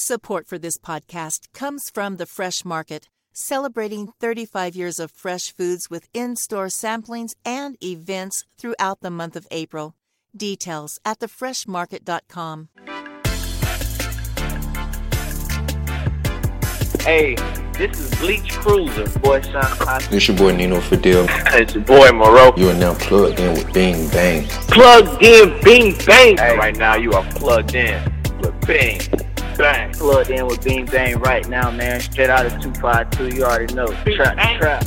Support for this podcast comes from the Fresh Market, celebrating 35 years of fresh foods with in-store samplings and events throughout the month of April. Details at thefreshmarket.com. Hey, this is Bleach Cruiser, boy Sean Costa. This your boy Nino Fadil. it's your boy Monroe. You are now plugged in with Bing Bang. Plugged in, bing bang. Hey, right now you are plugged in with Bing Bang. Plugged in with Bing Bang right now, man. Straight out of 252, you already know. Trap, trap.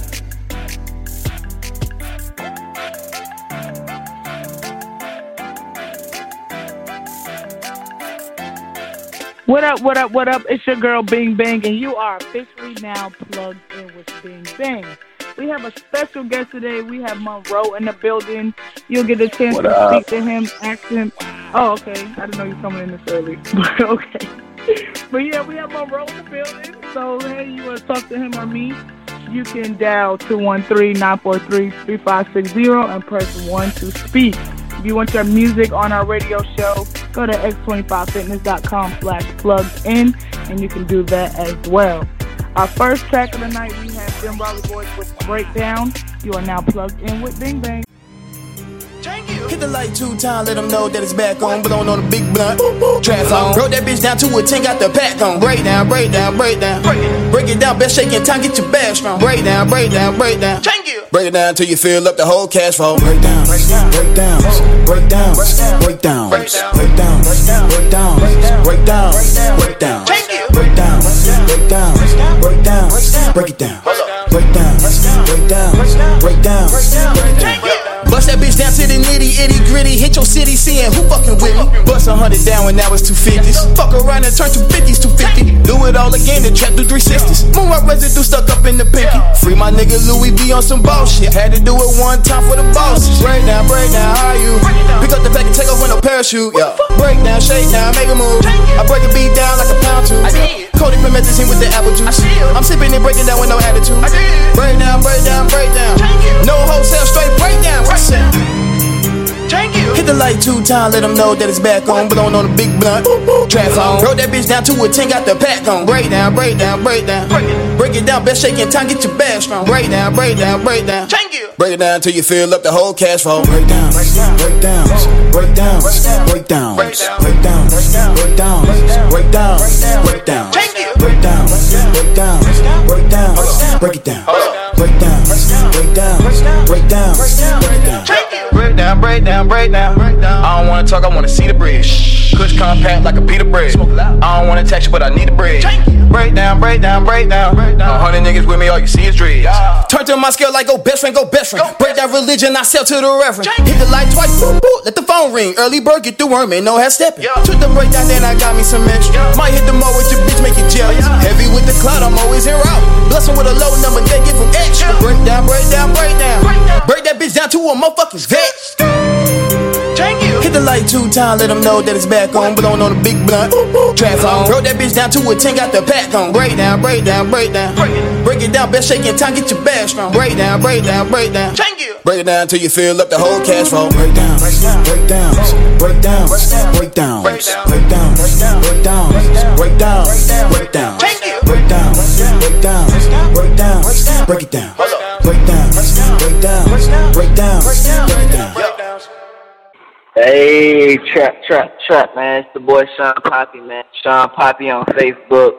What up, what up, what up? It's your girl Bing Bang, and you are officially now plugged in with Bing Bang. We have a special guest today. We have Monroe in the building. You'll get a chance What to up? speak to him, ask him. Oh, okay. I didn't know you were coming in this early. But okay. But yeah, we have Monroe in the building. So, hey, you want to talk to him or me? You can dial 213-943-3560 and press 1 to speak. If you want your music on our radio show, go to x25fitness.com slash plugged in, and you can do that as well. Our first track of the night, we have Them Raleigh Boys with Breakdown. You are now plugged in with Bing Bang. Hit the light two times, let them know that it's back on. Blown on the big blunt. Trap on. Roll that bitch down to a 10, got the pack on. Break down, break down, break down. Break it down, best shaking time, get your bag strong. Break down, break down, break down. Break it down till you fill up the whole cash flow. Break down, break down, break down, break down, break down, break down, break down, break it down, break down, break down, break down, break down. Bust that bitch down to the nitty, itty gritty. Hit your city, seeing who fucking with me. Bust a hundred down when that was two fifties. Fuck around and turn two fifties, two fifty. Do it all again, the trap through three sixties. Moonrock residue stuck up in the pinky. Free my nigga Louis B on some bullshit. Had to do it one time for the bosses. Break down, break down, how you? Pick up the pack and take off with no parachute. Yeah. Break down, shake down, make a move. I break a beat down like a pound tube. Cody promethazine with the apple juice. I'm sipping and breaking down with no attitude. Break down, break down, break down. No wholesale, straight breakdown. What's that? Hit the light two times, let them know that it's back on. Blown on the big blunt. Trap on. Roll that bitch down to a 10, got the pack on. Break down, break down, break down. Break it down, best shaking time, get your bag strong. Break down, break down, break down. Break it down till you fill up the whole cash flow. Break down, break down, break down, break down, break down, break down, break down, break down, break down, break down, break down, break down, break down, break it down, break down, break down, break down, break down. Break down, break down, break down. I don't wanna talk, I wanna see the bridge. Kush compact like a Peter bread. I don't wanna text you, but I need a bread. Break down, break down, break down. A hundred niggas with me, all you see is dreads. Turn to my scale like go best friend, go best friend. Break that religion, I sell to the reverend. Hit the light twice, boop, boop, let the phone ring. Early bird get the worm, ain't no head stepping. Took the break down, then I got me some extra. Might hit the mall with your bitch, make it jealous. Heavy with the cloud, I'm always in route. Blessing with a low number, then give him extra. Break down, break down, break down. Break that bitch down to a motherfucker's vex. Hit the light two times, let them know that it's back on. Blown on the big blunt. Trap on. Roll that bitch down to a 10, got the pack on. Break down, break down, break down. Break it down, best shaking time, get your bag strong. Break down, break down, break down. Break it down till you fill up the whole cash flow. Break down, break down, break down, break down, break down, break down, break down, break down, break down, break down, break down, break down, break down, break it down, break down, break down, break down, break down. Hey, trap, trap, trap, man. It's the boy Shawn Papi, man. Shawn Papi on Facebook.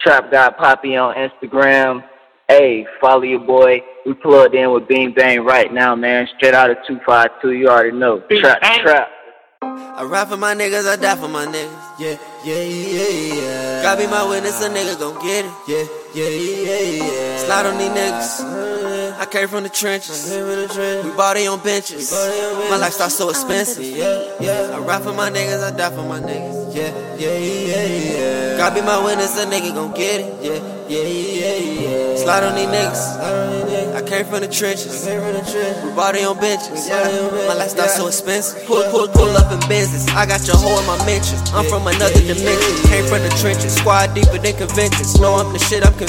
Trap God Poppy on Instagram. Hey, follow your boy. We plugged in with Bing Bang right now, man. Straight out of 252. You already know. Trap, trap. I ride for my niggas, I die for my niggas. Yeah, yeah, yeah, yeah. God be my witness, a nigga gon' get it. Yeah, yeah, yeah, yeah. Slide on these niggas. Uh-huh. I came from the trenches. We body on benches. My lifestyle so expensive. Yeah, yeah. I ride for my niggas, I die for my niggas. Yeah, yeah, yeah, yeah. God be my witness, a nigga gon' get it. Yeah, yeah, yeah, yeah. Slide on these niggas. I came from the trenches. We body on benches. My lifestyle so expensive. Pull, pull, pull up in business. I got your hoe in my mentions. I'm from another dimension. Came from the trenches. Squad deeper than conventions. Know I'm the shit, I'm convinced.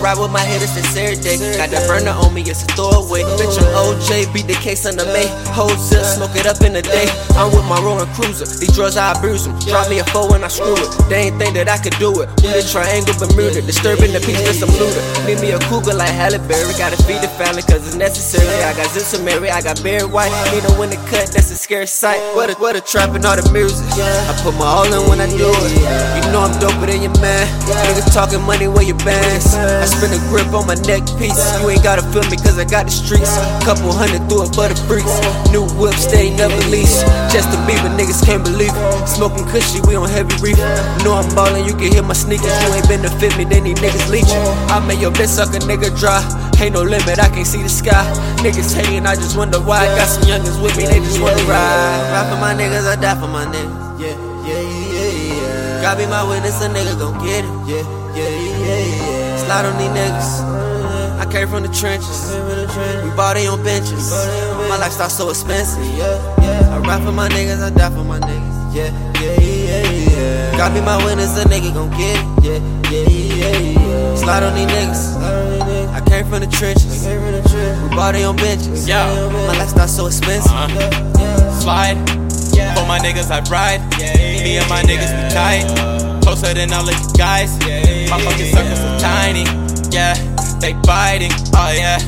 Ride with my hitters since every day. Got the burner on me, it's a throwaway. Bitch, I'm OJ. Beat the case on the May. Hold zip, smoke it up in the day. I'm with my rolling cruiser. These drugs, I abuse them. Drop me a four and I screw it. They ain't think that I could do it. We the triangle Bermuda. Disturbing the peace, that's some looter. Need me a cougar like Halle Berry. Gotta feed the family cause it's necessary. I got Zips and Mary, I got Barry White. Need a winter cut, that's a scary sight. What a, what a trap and all the music. I put my all in when I do it. You know I'm doper than your man. Niggas talking money where your bands. I spin a grip on my neck piece. You ain't gotta feel me cause I got the streets. Couple hundred through it for the freaks. New whip, stay never lease. Justin Bieber, niggas can't believe it. Smoking cushy, we on heavy reef. Know I'm ballin', you can hear my sneakers. You ain't been to fit me, then these niggas leechin'. I made your bitch suck a nigga dry. Ain't no limit, I can't see the sky. Niggas hating, I just wonder why. Got some youngins with me, they just wanna ride. Ride for my niggas, I die for my niggas. Yeah, yeah, yeah, yeah. God be my witness, a nigga gon' get it. Yeah, yeah, yeah, yeah. Slide on these niggas. I came from the trenches. We body on benches. My lifestyle so expensive. I ride for my niggas, I die for my niggas. Yeah, yeah, yeah, yeah. God be my witness, a nigga gon' get it. Yeah, yeah, yeah, yeah. Slide on these niggas. I came from the trenches. We body on benches. Yeah. My lifestyle so expensive. Uh-huh. Slide. For my niggas, I ride. Me and my niggas be tight. Closer than all of you guys. My fucking circles so tiny. Yeah, they biting. Oh yeah.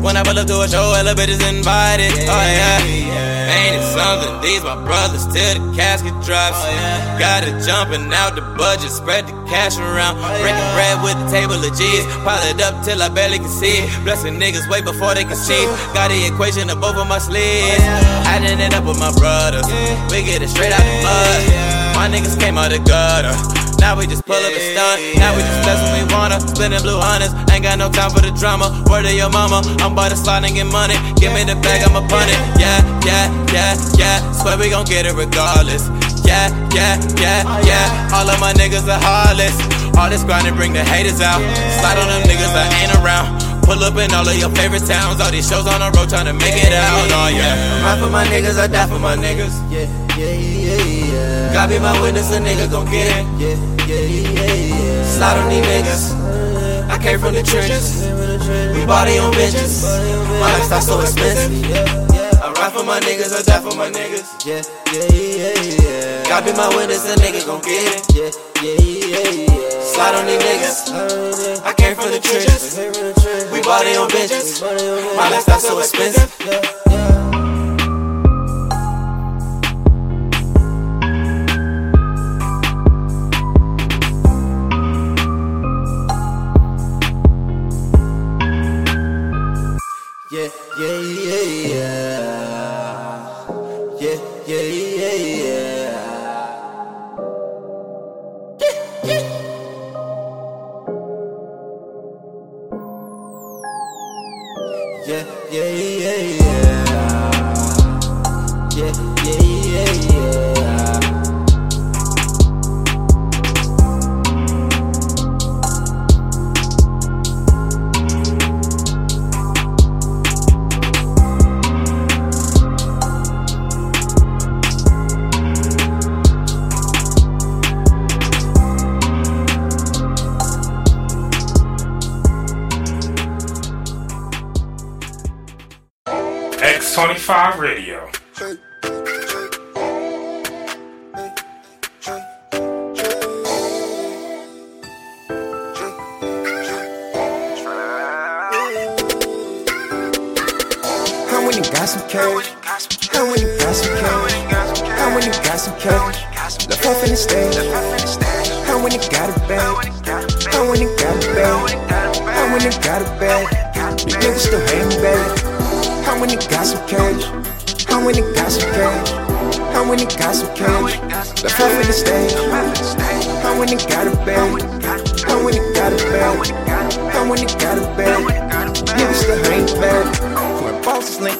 When I pull up to a show, elevators invited. Oh yeah. Ain't it something? These my brothers till the casket drops. Oh, Got it jumping out the budget, spread the cash around. Oh, Breaking bread with a table of G's. Pile it up till I barely can see it. Blessing niggas way before they can see. Got the equation of both of my oh, sleeves. I didn't end up with my brothers. We get it straight out the mud. My niggas came out the gutter. Now we just pull up and stunt. Now we just bless when we wanna. Spending blue hundreds. Ain't got no time for the drama. Word to your mama. I'm about to slide and get money. Give me the bag, I'ma punt it. Yeah, yeah, yeah, yeah. Swear we gon' get it regardless. Yeah, yeah, yeah, oh, yeah. All of my niggas are heartless. All this grinding bring the haters out. Slide on them niggas that ain't around. Pull up in all of your favorite towns. All these shows on the road trying to make it out. Oh yeah. I Ride for my niggas, I die for my niggas. Yeah, yeah, yeah, yeah. God be my witness, a nigga gon' get it. Yeah, yeah, yeah, yeah. Slide on these niggas. I came from the trenches. We body on benches. My lifestyle so expensive. For my niggas, I die for my niggas. Yeah, yeah, yeah, yeah. God be my witness, a nigga gon' get it. Yeah, yeah, yeah, yeah. Slide on these niggas. I came from the trenches. We body on benches. My lifestyle so expensive. Yeah, yeah, yeah, yeah. Radio.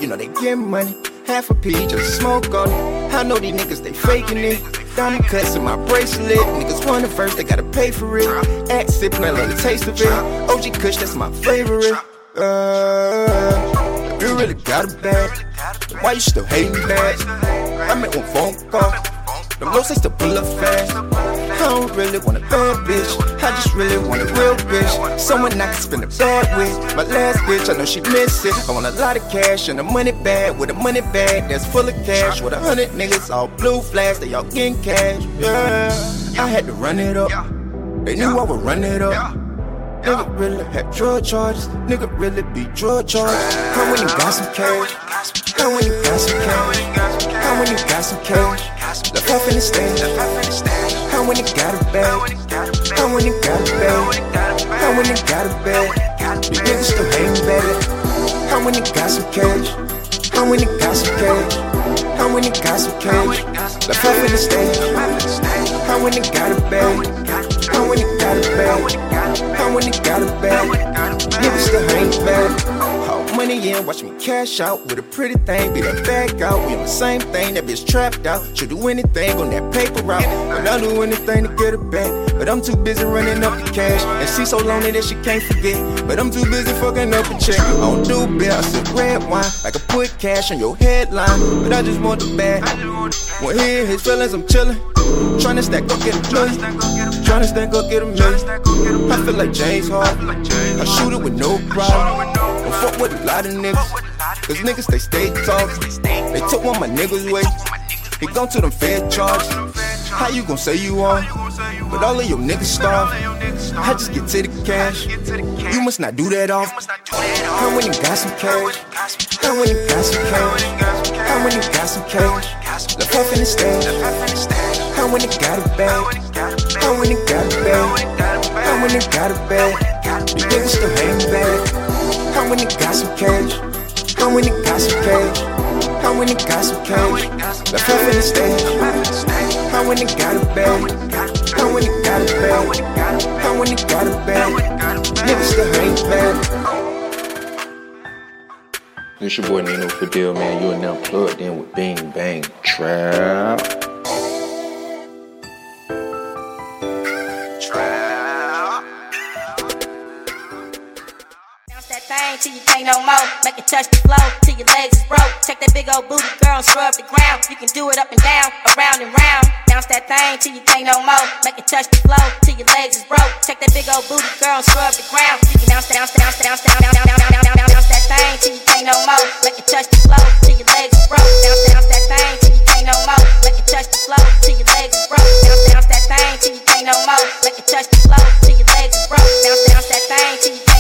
You know they get money. Half a a P, just smoke on it. I know these niggas, they faking it. Diamond cuts in my bracelet. Niggas want it first, they gotta pay for it. Act sippin', I love the taste of it. OG Kush, that's my favorite. Uh, you really got a bad. Why you still hating bad? I make one phone call. Them low still pull up fast. I don't really want a bad bitch. I just really want a real bitch. Someone I can spend a bad with. My last bitch, I know she miss it. I want a lot of cash and a money bag with a money bag that's full of cash. With a hundred niggas all blue flash, they all getting cash. Yeah, I had to run it up. They knew I would run it up. Nigga really had drug charges. Nigga really be drug charges. How when you got some cash? How when you got some cash? How when you got some cash? The puff in the stand. I went and got a bag. How when and got a bag. How when and got a bag. You niggas still hang back. How when and got some cash. How when and got some cash. How when and got some cash. Left half in the stage. I went and got a bag. How when and got a bag. How when and got a bag. Niggas still hang back. Money in, watch me cash out with a pretty thing, be that back out. We on the same thing, that bitch trapped out. Should do anything on that paper route, but I'll do anything to get it back. But I'm too busy running up the cash, and she so lonely that she can't forget. But I'm too busy fucking up a check. I don't do bill, I red wine, I put cash on your headline. But I just want the bag. When he his feelings, I'm chillin'. Tryna stack up, get a million. Tryna stack up, get a million. I feel like James Harden. I shoot it with no problem. Don't fuck with a lot of niggas. Cause niggas, they stay talking. They took one my niggas' way. He gone to them fed charges. How you gon' say you on? But all of your niggas starve. I just get to the cash. You must not do that off. How when you got some cash? How when you got some cash? How when you got some cash? Left off in the stand. I went and got it back. I went and got it back. I went and got it back. The niggas still hang back. I went and got some cash. I went and got some cash. I went and got some cash. Left half in the stage. I went and got a bag. I went and got a bag. I went and got a bag. Niggas still hang back. This your boy Nino Fadil, man. You are now plugged in with Bing Bang Trap. Thing till you can't no more. Make it touch the floor till your legs is broke. Take that big old booty, girl, and scrub the ground. You can do it up and down, around and round. Bounce that thing till you can't no more. Make it touch the floor till your legs is broke. Take that big old booty, girl, and scrub the ground. You can bounce, bounce, bounce, bounce, bounce, bounce, bounce, bounce, bounce, bounce, that thing till you can't no more. Make it touch the floor till your legs is broke. Bounce, bounce that thing till you can't no more. Make it touch the floor till your legs is broke. Bounce, bounce that thing till you can't no more. Make it touch the floor till your legs is broke. Bounce, bounce that thing till you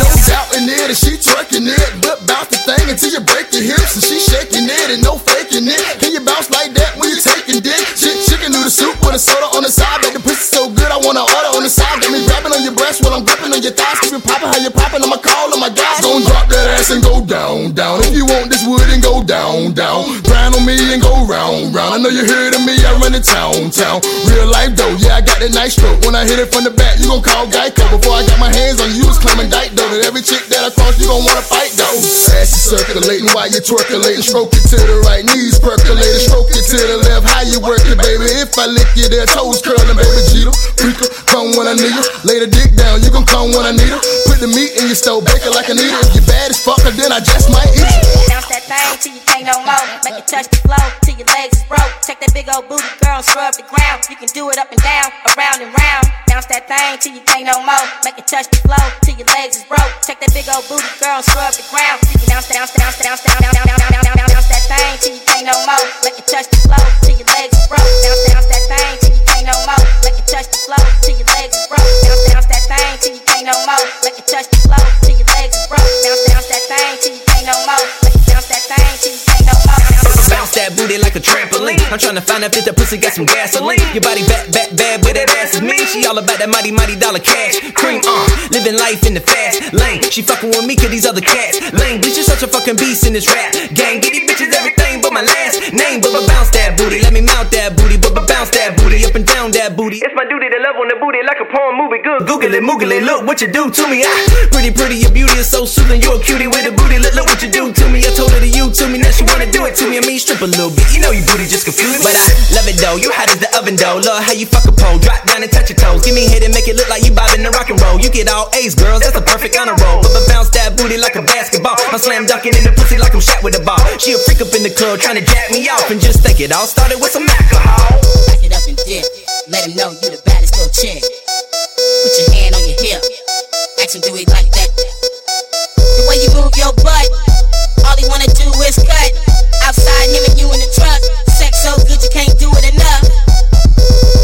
no doubt in it, and she twerking it. But bounce the thing until you break your hips, and she shaking it, and no faking it. Can you bounce like that when you taking dick? Chick, chicken noodle soup with a soda on the side. The pussy so good, I wanna order on the side. Got me grabbing on your breast while I'm gripping on your thighs. Keep it popping, how you popping? I'ma call on my guys. Gon' drop that ass and go down, down. If you want this wood and go down, down. Grind on me and go round, round. I know you heard of me, I run the town, town. Real life though, yeah, I got that nice stroke. When I hit it from the back, you gon' call Geico. Before I got my hands on you, was claiming dyke though. That every chick that I cross, you gon' wanna fight though. Ass is circulating while you twerculating. Stroke it to the right, knees percolating. Stroke it to the left, how you work it, baby? If I lick you there, toes curling, baby. Jeter, freaker, come when I need you. Lay the dick down, you gon' come when I need her. Put the meat in your stove, bake it like I need it. If you bad as fuck, then I just might eat you. Bounce that thing till you can't no more. Make it touch the floor till your legs is broke. Check that big old booty, girl, scrub the ground. You can do it up and down, around and round. Bounce that thing till you can't no more. Make it touch the floor till your legs is broke. Take that big old booty, girl, scrub the ground. You can bounce, bounce, bounce, bounce, bounce, bounce, bounce, bounce, bounce, bounce that thing till you can't no more. Make it touch the floor till your legs is broke. Bounce, bounce that thing till you can't no more. Make it touch the floor till your legs is broke. Bounce, bounce that thing till you can't no more. Make it touch the floor till your legs is broke. Bounce, bounce that thing till you can't no more. Make it bounce that thing till you no more. Bounce that booty like a trampoline. I'm trying to find out if that pussy got some gasoline. Your body back, back, bad, but that ass is mean. She all about that mighty, mighty dollar cash. Cream, uh, living life in the fast lane. She fucking with me cause these other cats lame. Bitch, you such a fucking beast in this rap gang. Get these bitches everything but my last name. But bounce that booty, let me mount that booty. But bounce that booty up and down that booty. It's my duty to love on the booty like a porn movie. Good Google it, Moogle it. Look what you do to me. Ah, pretty, pretty, your beauty is so soothing. You're a cutie with a booty. Look, look what you do to me. I told to you to me. Now she wanna do it to me. I mean, strip a little bit. You know your booty just confused me. But I love it though. You hot as the oven though. Love how you fuck a pole. Drop down and touch your toes. Give me head and make it look like you bobbing the rock and roll. You get all A's, girls. That's a perfect honor roll. But bounce that booty like a basketball. I'm slam dunking in the pussy like I'm shot with a ball. She a freak up in the club trying to jack me off. And just think it all started with some alcohol. Back it up and dip. Let him know you the baddest little chick. Put your hand on your hip. Ask him, do it like that. The way you move your butt. All he wanna do is cut. Outside, him and you in the truck. Sex so good you can't do it enough.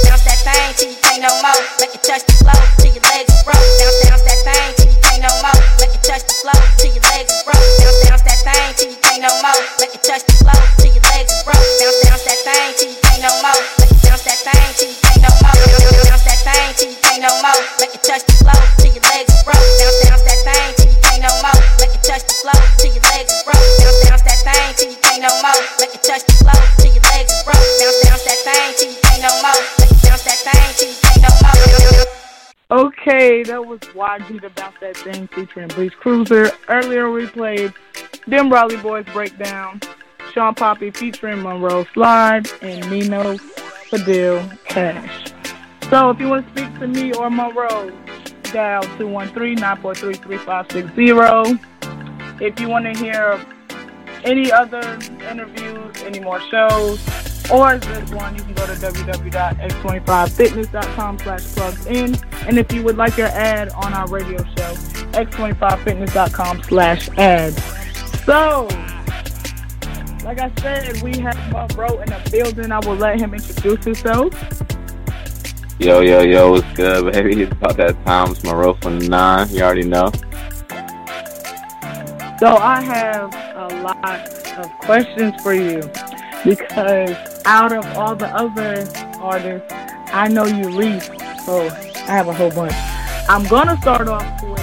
Bounce that thing till you can't no more. Make it touch the floor till your legs is broke. Bounce, bounce that thing till you can't no more. Make it touch the floor till your legs is broke. Bounce, bounce that thing till you can't no more. Make it touch the floor till your legs is broke. Bounce, bounce that thing till you can't no more. Make it bounce that thing till you can't no more. Bounce, bounce that thing till you can't no more. Make it touch the floor till your legs is broke. Bounce, bounce that thing can't no more. Make it touch the floor till your legs broke. Bounce, bounce that thing till you can't no more. Make it touch the floor till your legs broke. Bounce, bounce that thing till you can't no more. Make it bounce that thing till you can't no more. Okay, that was YG Bounce That Thing featuring Bleach Cruiser. Earlier we played Them Raleigh Boys Breakdown, Shawn Papi featuring Monroe Slide, and Nino Fadil Cash. So if you want to speak to me or Monroe, dial 213-943-3560. If you want to hear any other interviews, any more shows, or this one, you can go to www.x25fitness.com slash plugs in. And if you would like your ad on our radio show, x25fitness.com slash ad. So, like I said, we have Monroe in the building. I will let him introduce himself. Yo, yo, yo, what's good, baby? It's about that time. It's Monroe from nine. You already know. So I have a lot of questions for you because out of all the other artists, I know you least. So I have a whole bunch. I'm gonna start off with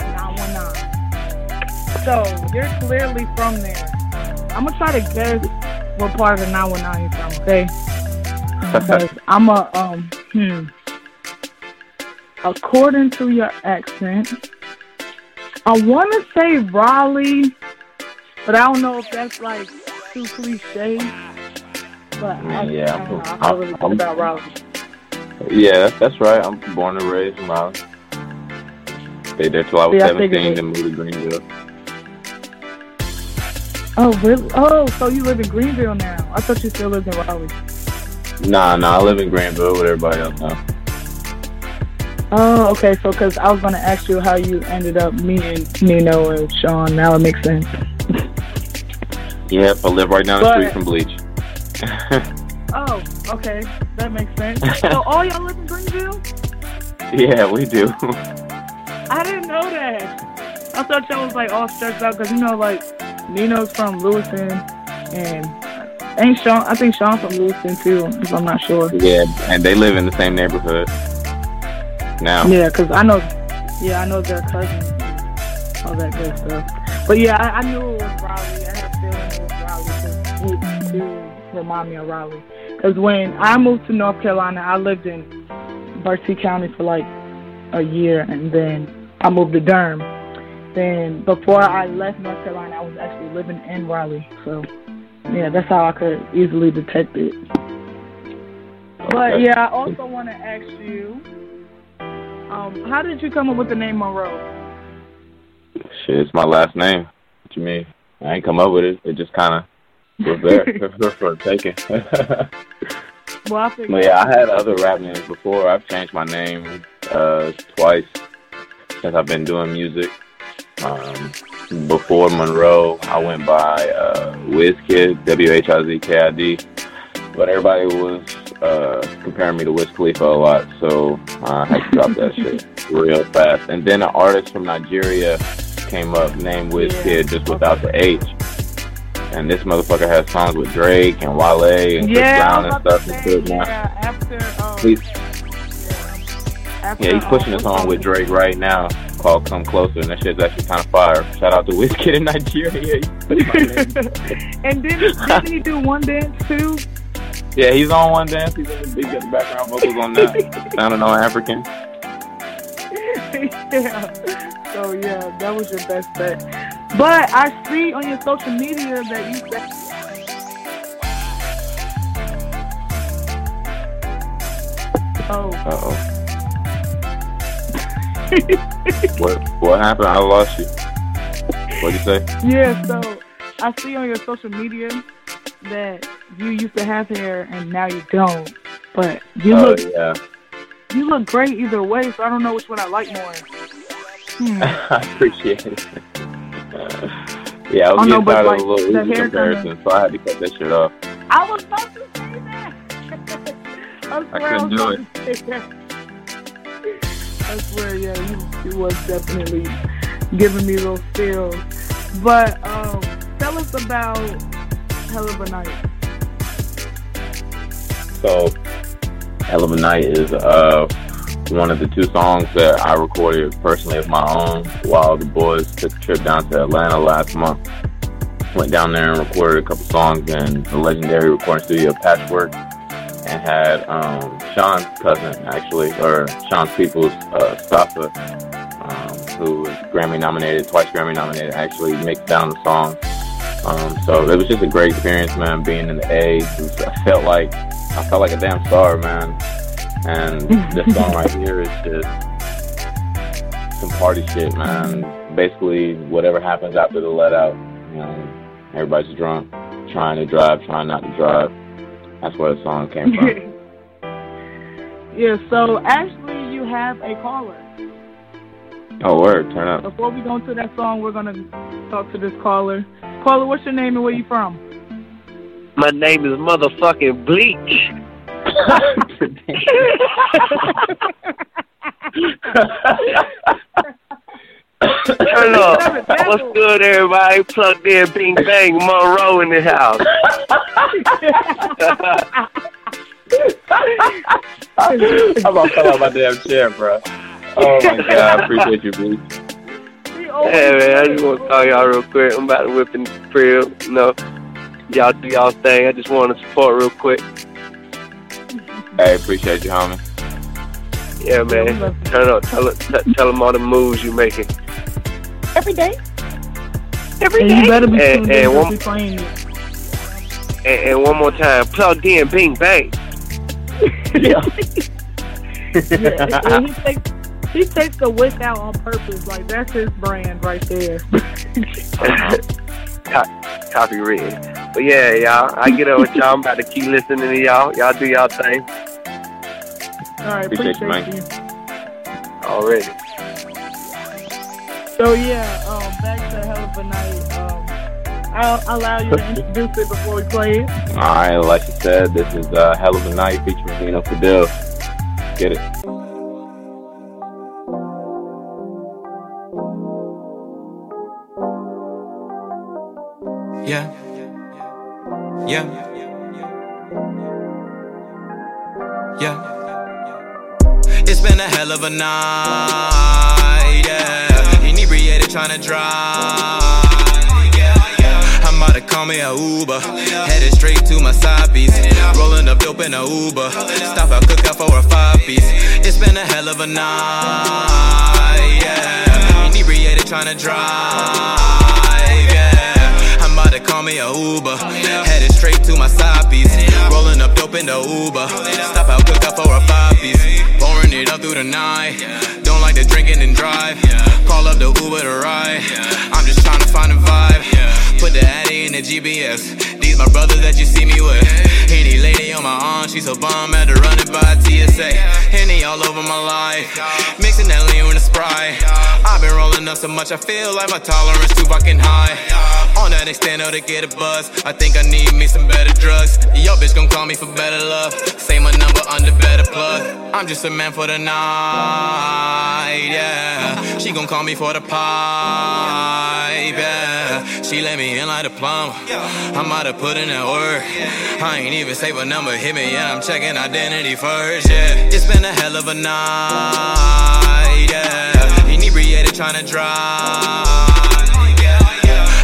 919. So you're clearly from there. I'm gonna try to guess what part of the 919 you're from, okay? Because I'm a um hmm. According to your accent, I want to say Raleigh, but I don't know if that's like too cliche. But I, Yeah, I, don't know. I I'm- feel really good I'm- about Raleigh. Yeah, that's, right. I'm born and raised in Raleigh. Stayed there till I was Yeah, 17, figured it. then moved to Greenville. Oh, really? Oh, so you live in Greenville now? I thought you still lived in Raleigh. Nah, nah, I live in Greenville with everybody else now. Oh, okay. So, because I was going to ask you how you ended up meeting Nino and Shawn. Now it makes sense. Yep, I live right down the street from Bleach. Oh, okay. That makes sense. so, all y'all live in Greenville? yeah, we do. I didn't know that. I thought y'all was like all stressed out because you know, like Nino's from Lewiston, and ain't Shawn? I think Shawn from Lewiston too. If I'm not sure. yeah, and they live in the same neighborhood now. Yeah, because I know. Yeah, I know their cousins. and All that good stuff. But yeah, I, I knew it was Raleigh. I had a feeling it was Raleigh to, to remind me of Raleigh. Because when I moved to North Carolina, I lived in Berkeley County for like a year, and then I moved to Durham. Then before I left North Carolina, I was actually living in Raleigh. So yeah, that's how I could easily detect it. But yeah, I also want to ask you, um, how did you come up with the name Monroe? Shit, it's my last name. What you mean? I ain't come up with it. It just kind of was there for taking. Well, I figured. But yeah, I had other rap names before. I've changed my name uh, twice since I've been doing music. Um, before Monroe, I went by uh, WizKid, W H I Z K I D. But everybody was uh, comparing me to Wiz Khalifa a lot, so I had to drop that shit real fast. And then an artist from Nigeria came up named WizKid just without the H. And this motherfucker has songs with Drake and Wale and Chris Yeah, Brown and stuff. about and shit yeah, after, um, He's, after, yeah, he's pushing a song with Drake right now called "Come Closer," and that shit's actually kind of fire. Shout out to WizKid in Nigeria. He put my name. and didn't, didn't he do one dance too? Yeah, he's on one dance. He's in the big got the background vocals on that. Sounding all African. yeah. So yeah, that was your best bet. But I see on your social media that you said. Oh. Uh oh. what what happened? I lost you. What'd you say? Yeah, so I see on your social media that you used to have hair and now you don't. But you Oh look yeah. you look great either way, so I don't know which one I like more. Hmm. I appreciate it. yeah, I was Oh, getting tired like, of the little hair comparison, so I had to cut that shit off. I was about to say that. I I, couldn't was do it. to say that. I swear, yeah, you, was definitely giving me those feels. But um, tell us about Hell of a Night. So, Hell of a Night is uh one of the two songs that I recorded personally of my own while the boys took a trip down to Atlanta last month. Went down there and recorded a couple songs in the legendary recording studio Patchwerk and had um, Shawn's cousin actually, or Shawn's people's uh, um, who was Grammy nominated, twice Grammy nominated, actually mixed down the song. Um, so it was just a great experience, man. Being in the A, was- I felt like I felt like a damn star, man. And this song right here is just some party shit, man. Basically, whatever happens after the let out, you know, everybody's drunk, trying to drive, trying not to drive. That's where the song came from. yeah, so actually, you have a caller. oh, word, turn up. Before we go into that song, we're gonna talk to this caller. Caller, what's your name and where you from? My name is motherfucking Bleach. Turn up. What's good, everybody? Plugged in, bing bang, Monroe in the house. I'm about to fall out my damn chair, bro. Oh my god, I appreciate you, Bleach. Hey man, I just want to call y'all real quick. I'm about to whip in the crib. You know, y'all do y'all thing. I just want to support real quick. Hey, appreciate you, homie. Yeah, man. Turn up. Tell, t- tell them all the moves you're making. Every day. Every And you better be and, tuned and, one, we and, and one more time. Plugged in, bing bang. yeah, and he takes he takes the wick out on purpose. Like that's his brand right there. Co- copywritten. But yeah, y'all, I get up with y'all. I'm about to keep listening to y'all. Y'all do y'all thing All right, Appreciate appreciate, you, you. already. So yeah, um, back to Hell of a Night. Um, I'll allow you to introduce it before we play it. All right, like you said, this is uh, Hell of a Night featuring Nino Fadil. Get it. Yeah. Yeah. Yeah. It's been a hell of a night, yeah. Inebriated trying to drive. Call me a Uber. Headed straight to my side piece. Rolling up dope in a Uber. Stop at cookout for a five piece. It's been a hell of a night, yeah. Inebriated trying to drive, yeah. I'm about to call me a Uber. Headed straight to my side piece. Rolling up dope in the Uber. Stop out, cook up for a five piece. Pouring it up through the night. Don't like the drinking and drive. Call up the Uber to ride. I'm just trying to find a vibe. Put the Addy in the GPS. These my brothers that you see me with. Any lady on my arm, she's a bomb. Had to run it by TSA. Henny all over my life. Mixing that lean with a Sprite. I've been rolling up so much, I feel like my tolerance too fucking high. On that extendo to get a buzz. I think I need me some better drugs. Yo, bitch gon' call me for better love. Say my number under better plug. I'm just a man for the night, yeah. She gon' call me for the pipe, yeah. She let me in like a plumber. I'm about to put in that work. I ain't even say what number hit me yet. I'm checking identity first, yeah. It's been a hell of a night, yeah. Inebriated trying to drive.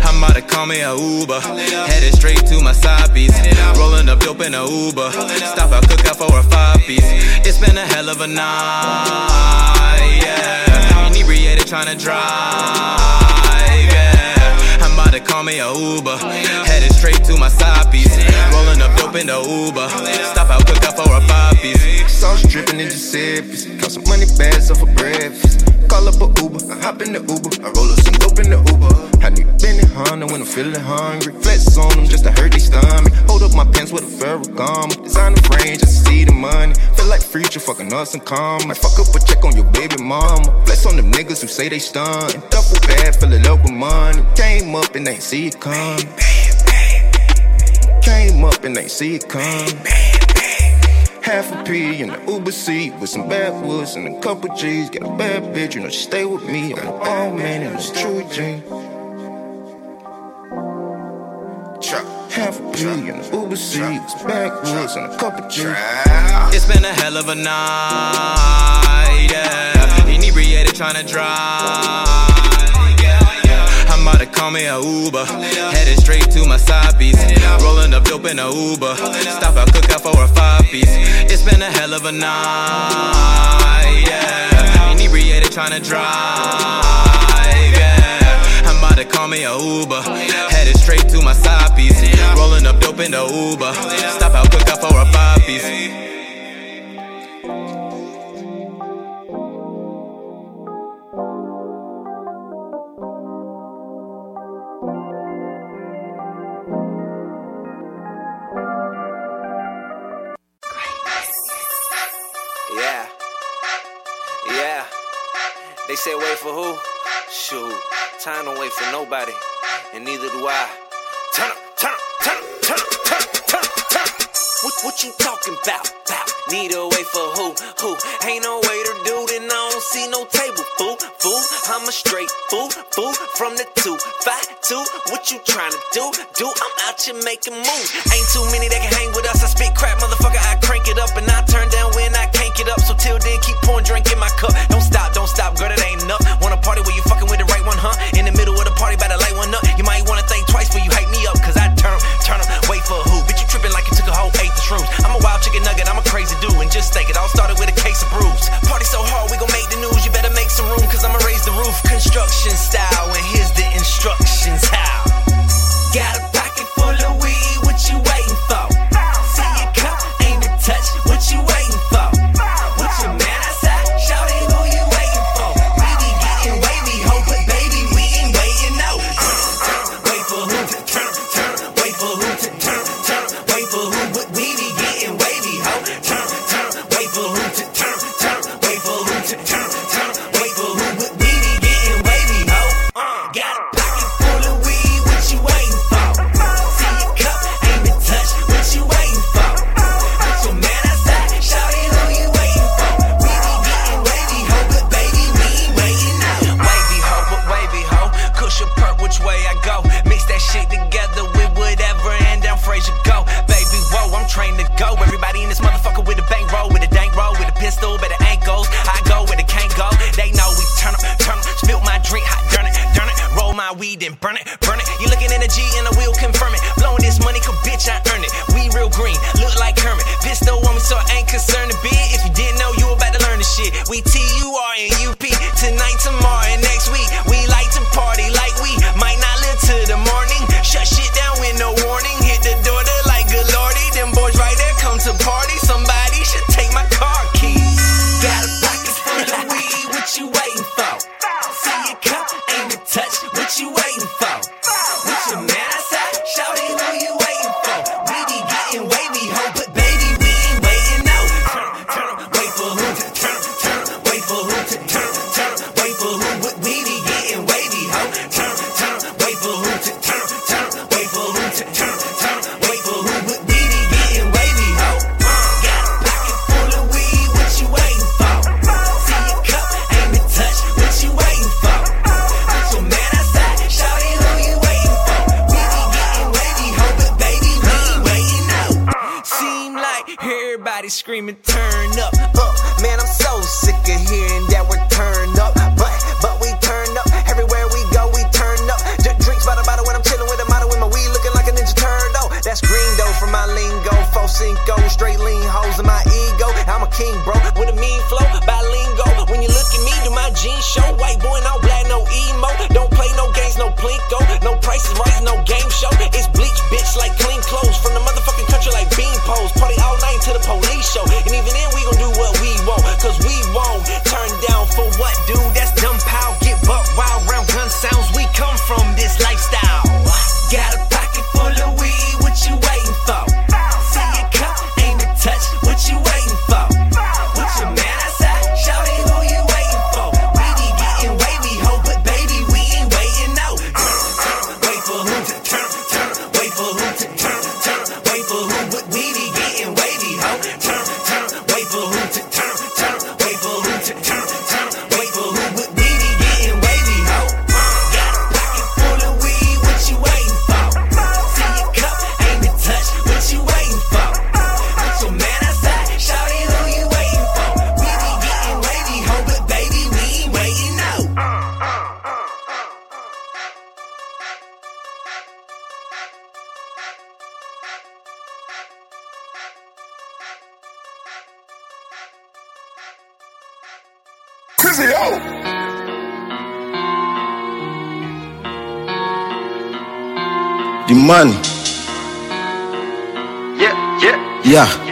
I'm about to call me a Uber. Headed straight to my side piece. Rolling up dope in a Uber. Stop out, cook out for a five piece. It's been a hell of a night, yeah. Inebriated trying to drive, to call me a Uber. Headed straight to my side piece. Rolling up dope in the Uber. Stop out, for a five piece. Sauce dripping in Giuseppe's. Got some money bags up for breakfast. Call up a Uber, I hop in the Uber. I roll up some dope in the Uber. I need Benihana when I'm feeling hungry. Flex on them just to hurt they stomach. Hold up my pants with a Ferragamo. Design the frame just to see the money. Feel like Future fucking us and calm. Might fuck up a check on your baby mama. Flex on them niggas who say they stun. Duffel bag, fill it up with money. Came up and ain't see it come. Came up and ain't see it come. Half a P in the Uber seat with some bad backwoods and a couple G's. Got a bad bitch, you know she stay with me. I'm a ball man and it's true G. Half a P in the Uber seat with some backwoods and a couple G's. It's been a hell of a night, yeah. Inebriated trying to drive. Call me a Uber. Headed straight to my side piece. Rolling up dope in a Uber. Stop out, cook out for a five piece. It's been a hell of a night, yeah. Inebriated trying to drive, yeah. I'm about to call me a Uber. Headed straight to my side piece. Rolling up dope in the Uber. Stop out, cook out for a five piece. They say wait for who? Shoot. Time don't wait for nobody. And neither do I. What, you talking about? Bout. Need a wait for who? Who? Ain't no waiter, dude, and I don't see no table. Fool, fool. I'm a straight fool, fool. From the two, five, two. What you trying to do? Do I'm out here making moves. Ain't too many that can hang with us. I spit crap, motherfucker. I crank it up and I turn down when I can't get up. So till then, keep pouring drink in my cup. Don't stop, don't stop, girl. That ain't enough. Wanna party where you fucking with the right one, huh? In the middle of the party, about to chicken nugget, I'm a crazy dude, and just think it all started with a case of brews. Party so hard, we gon' make the news. You better make some room, cause I'ma raise the roof. Construction style, Out. The money. Yeah, yeah. Yeah.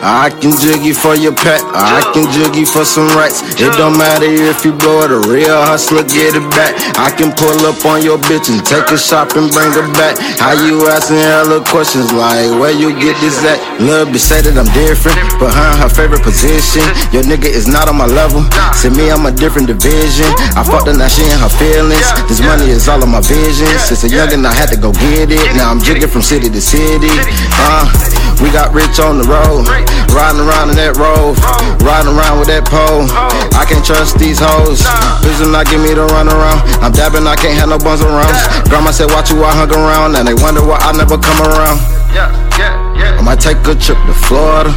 I can jiggy for your pet, I can jiggy for some rats. It don't matter if you blow it, a real hustler get it back. I can pull up on your bitch and take a shop and bring her back. How you asking hella questions like where you get this at? Lil' bitch say that I'm different, behind her favorite position. Your nigga is not on my level. See me, I'm a different division. I fucked her, now she in her feelings. This money is all of my visions. Since a youngin', I had to go get it. Now I'm jigging from city to city. Uh, we got rich on the road, riding around in that road, riding around with that pole. I can't trust these hoes. Please do not give me the run around. I'm dabbing, I can't have no buns around. Grandma said, watch you, I hung around, and they wonder why I never come around. Yeah, yeah, yeah. I might take a trip to Florida.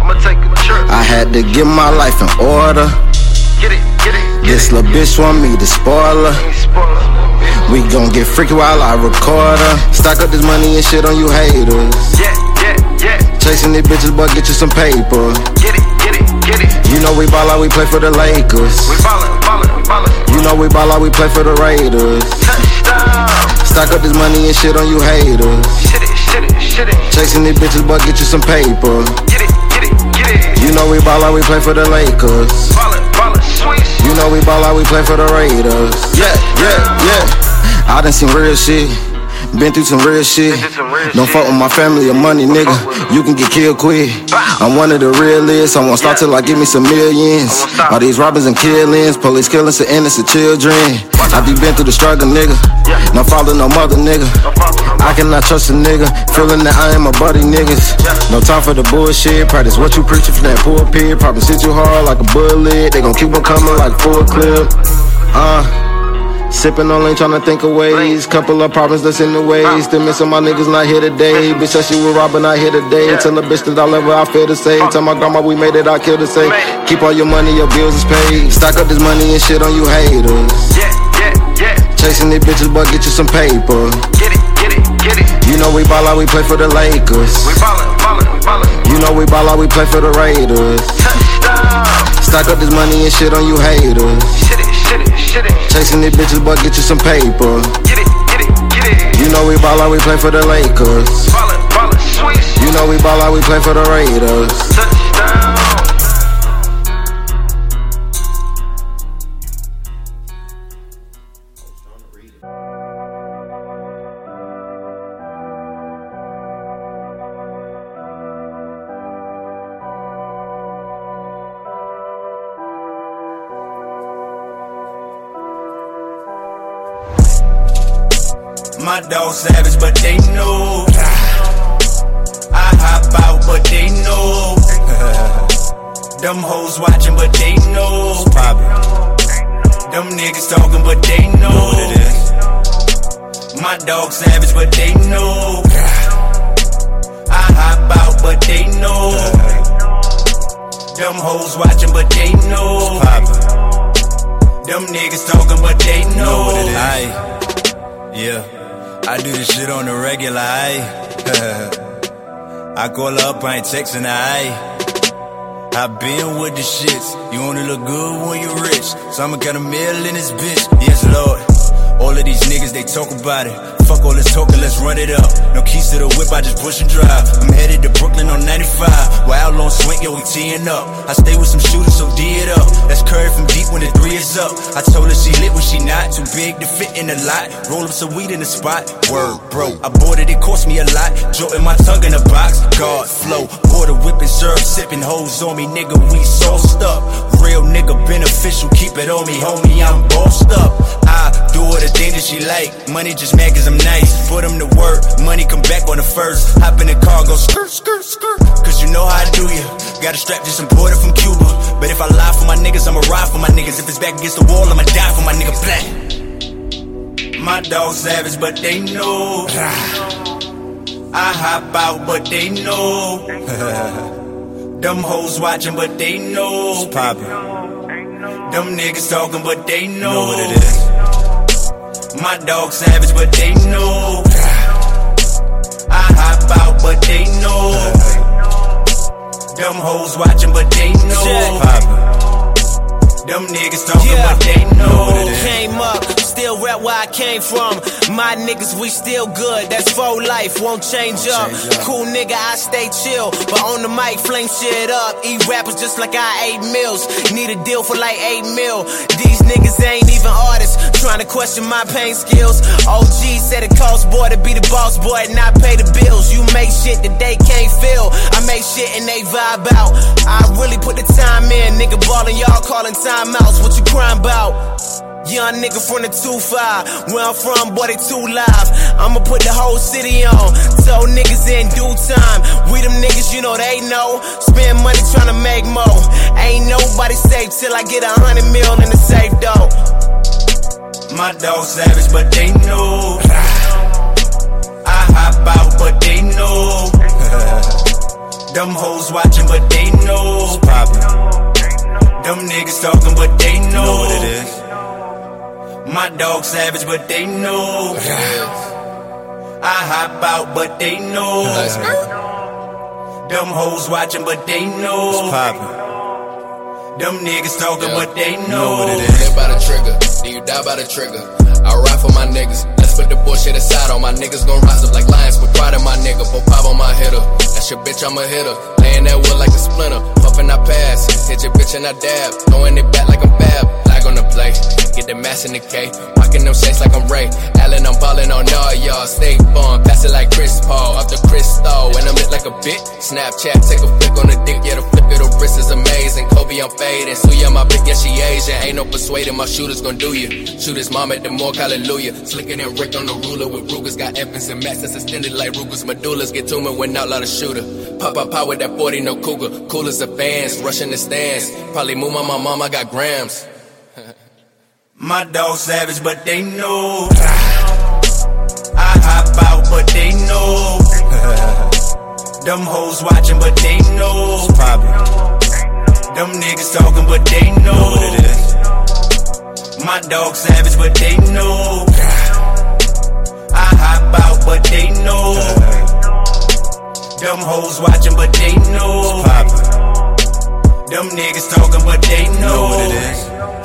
I'ma take a trip. I had to get my life in order. Get it, get it. This little bitch want me to spoil her. We gon' get freaky while I record her. Stack up this money and shit on you haters. Yeah. Chasing these bitches, but get you some paper. Get it, get it, get it. You know we ball out, we play for the Lakers. We ballin', ballin', ballin'. You know we ball out, we play for the Raiders. Touchdown. Stack up this money and shit on you haters. Shit it, shit it, shit it. Chasing these bitches, but get you some paper. Get it, get it, get it. You know we ball out, we play for the Lakers. Ballin', ballin', sweet. You know we ball out, we play for the Raiders. Yeah, yeah, yeah. I done seen real shit. Been through some real shit. Don't fuck with my family or money, nigga. You can get killed quick. I'm one of the realest. I won't stop till I give me some millions. All these robbers and killings, police killing some innocent children. I be been through the struggle, nigga. No father, no mother, nigga. I cannot trust a nigga. Feeling that I am a buddy, niggas. No time for the bullshit. Practice what you preaching from that pulpit. Probably sit you hard like a bullet. They gon' keep on coming like full clip. Uh. Sipping on lean, tryna think of ways. Couple of problems that's in the way. Still missing my niggas not here today. Bitch said she was robbing, not here today. Tell the bitch that I love her, I feel the same. Tell my grandma we made it, I kill the same. Keep all your money, your bills is paid. Stock up this money and shit on you haters. Yeah, yeah, yeah. Chasing these bitches, but get you some paper. Get it, get it, get it. You know we ball out, we play for the Lakers. We ballin', ballin', ballin'. You know we ball out, we play for the Raiders. Touchdown. Stack up this money and shit on you haters. Shit it, shit it, shit it. Chasing these bitches, but get you some paper. Get it, get it, get it. You know we ball out, we play for the Lakers. Ballin', ballin', sweet. You know we ball out, we play for the Raiders. Touchdown. Dog savage, but they know. I hop out, but they know. Them hoes watching, but they know. Them niggas talking, but they know. what it is. My dog savage, but they know. I hop out, but they know. Them hoes watching, but they know. Them niggas talking, but they know. Aye, yeah. I do this shit on the regular. I call her up, I ain't texting ayy. I been with the shits. You only look good when you rich. So I'ma get a meal in this bitch. Yes, Lord. All of these niggas, they talk about it. Fuck all this talking, let's run it up. No keys to the whip, I just push and drive. I'm headed to Brooklyn on 95. Wild on swing, yo, we teeing up. I stay with some shooters, so D it up. That's Curry from deep when the three is up. I told her she lit when she not. Too big to fit in the lot. Roll up some weed in the spot. Word, bro. I bought it, it cost me a lot. Jolting my tongue in a box. God flow. Border whipping, serve, sipping hoes on me, nigga. We sauced up. Real nigga beneficial, keep it on me, homie. I'm bossed up. I do all the things that she like. Money just mad cause I'm nice. Put them to work. Money come back on the first. Hop in the car, go skirt, skirt, skirt. Cause you know how I do ya. Got a strap just imported from Cuba. But if I lie for my niggas, I'ma ride for my niggas. If it's back against the wall, I'ma die for my nigga black. My dog savage, but they know. I hop out, but they know. Them hoes watching, but they know. It's poppin'. Them niggas talking, but they know. know what it is. My dog savage, but they know. I hop out, but they know. Them hoes watching, but they know. Them niggas talking, Yeah. but they know what it is. Came up, still rap where I came from. My niggas, we still good. That's for life, won't change up. Cool nigga, I stay chill. But on the mic, flame shit up. Eat rappers just like I ate meals. Need a deal for like 8 mil. These niggas ain't even artists. Trying to question my pain skills. OG said it costs boy to be the boss boy and not pay the bills. You make shit that they can't feel. I make shit and they vibe out. I really put the time in. Nigga ballin', y'all calling timeouts. What you crying about? Young nigga from the 2-5 Where I'm from, boy, they too live I'ma put the whole city on Tell niggas in due time We them niggas, you know they know Spend money tryna make more Ain't nobody safe till I get a hundred mil in the safe, though My dog savage, but they know. I hop out, but they know. Them hoes watching, but they know. Them niggas talking, but they know. what it is. My dog savage, but they know. I hop out, but they know. Them hoes watching, but they know. Them niggas talking, but they know. what it is. Live by the trigger, then you die by the trigger. I ride for my niggas. Let's put the bullshit aside. All my niggas gon' rise up like lions. Put pride in my nigga. Put pop on my hitter. That's your bitch, I'm a hitter. Laying that wood like a splinter. Puffin' I pass. Hit your bitch and I dab. Throwing it back like I'm Bab. Flag on the play. Get the mass in the K. Rockin' them shades like I'm Ray. Allen, I'm ballin' on all y'all. Stay fun. Pass it like Chris Paul. Off the crystal. And I'm lit like a bitch. Snapchat. Take a flick on the dick. Yeah, the flick of the wrist is amazing. Kobe, I'm fading. Suya, my bitch, yeah, she Asian. Ain't no persuading. My shooters gon' do you. Shoot his mom at the morgue. Hallelujah. Slicker than Rick on the ruler with Rugers. Got infants and max that's extended like Rugers. Medullas get me when out loud a shooter. Pop up power with that 40, no cougar. Cool as a fans. Rushing the stands. Probably move on my mom. I got grams. My dog savage, but they know. I hop out, but they know. Them hoes watching, but they know. Them niggas talking, but they know. what it is. My dog savage, but they know. I hop out, but they know. Them hoes watching, but they know. Them niggas talking, but they know. what it is.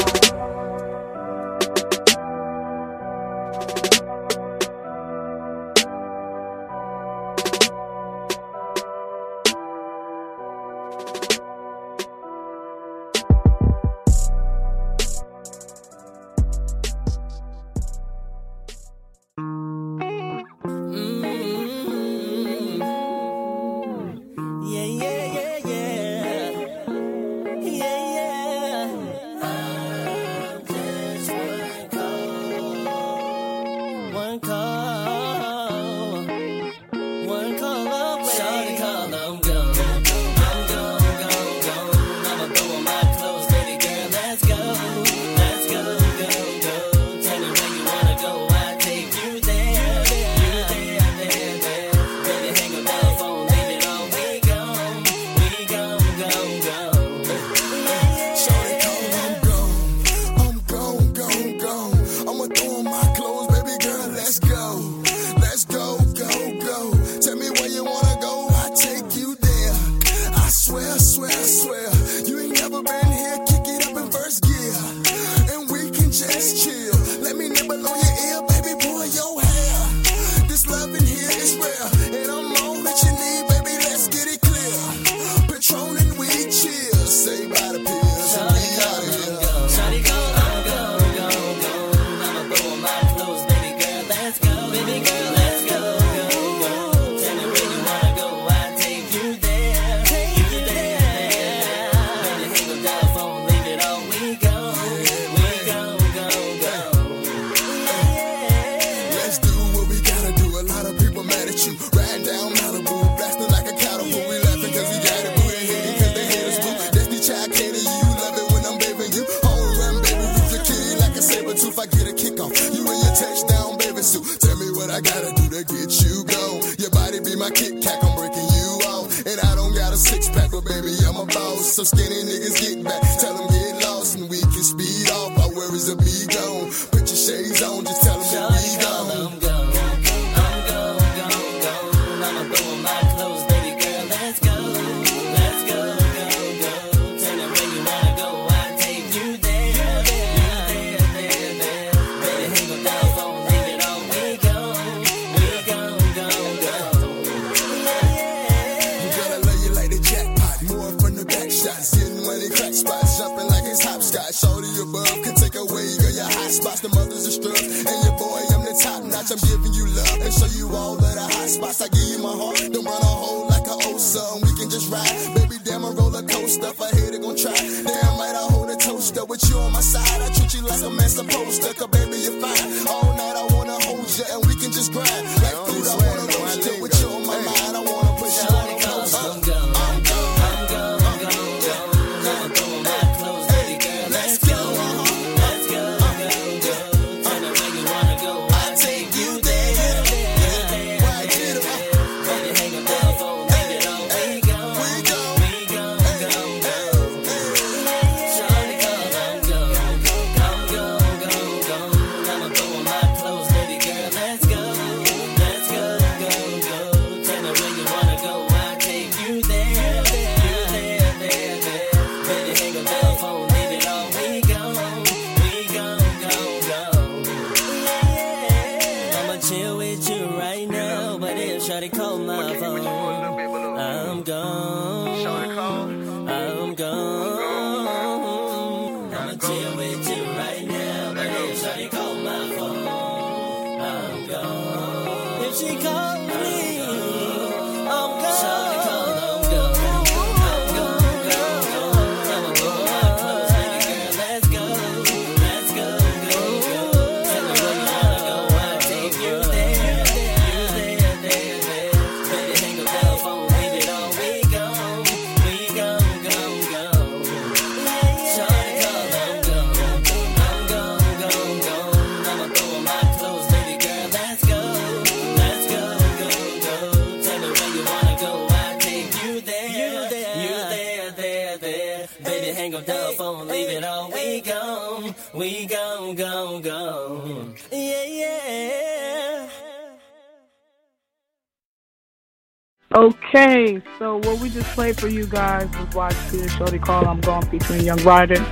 Played for you guys was Watch Peter Shorty Call I'm Gone featuring Young Ryder.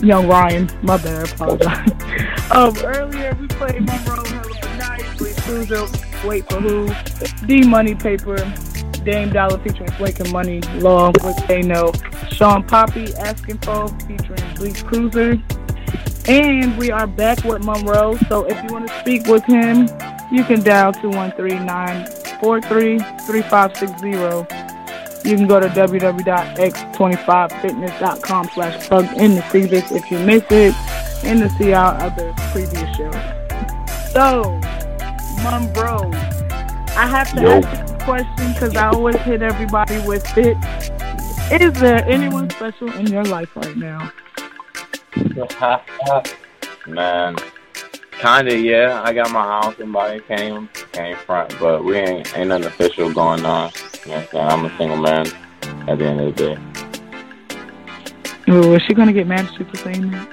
Young Ryan, my bad, I apologize. um, earlier we played Monroe, Hell of a Night, Bleak Cruiser, Wait for Who, D Money Paper, Dame Dollar featuring Flake and Money, Long with They Know, Shawn Papi Asking For featuring Bleak Cruiser. And we are back with Monroe, so if you want to speak with him, you can dial 213-943-3560. You can go to www.x25fitness.com slash plug in to see this if you miss it and to see our other previous shows. So, Monroe, I have to Yo. ask you a question because I always hit everybody with it. Is there anyone special in your life right now? Man, kinda, yeah. I got my house. Somebody came, came front, but we ain't ain't nothing official going on. You know what I'm saying? I'm a single man at the end of the day. Ooh, is she gonna get mad at you for saying that?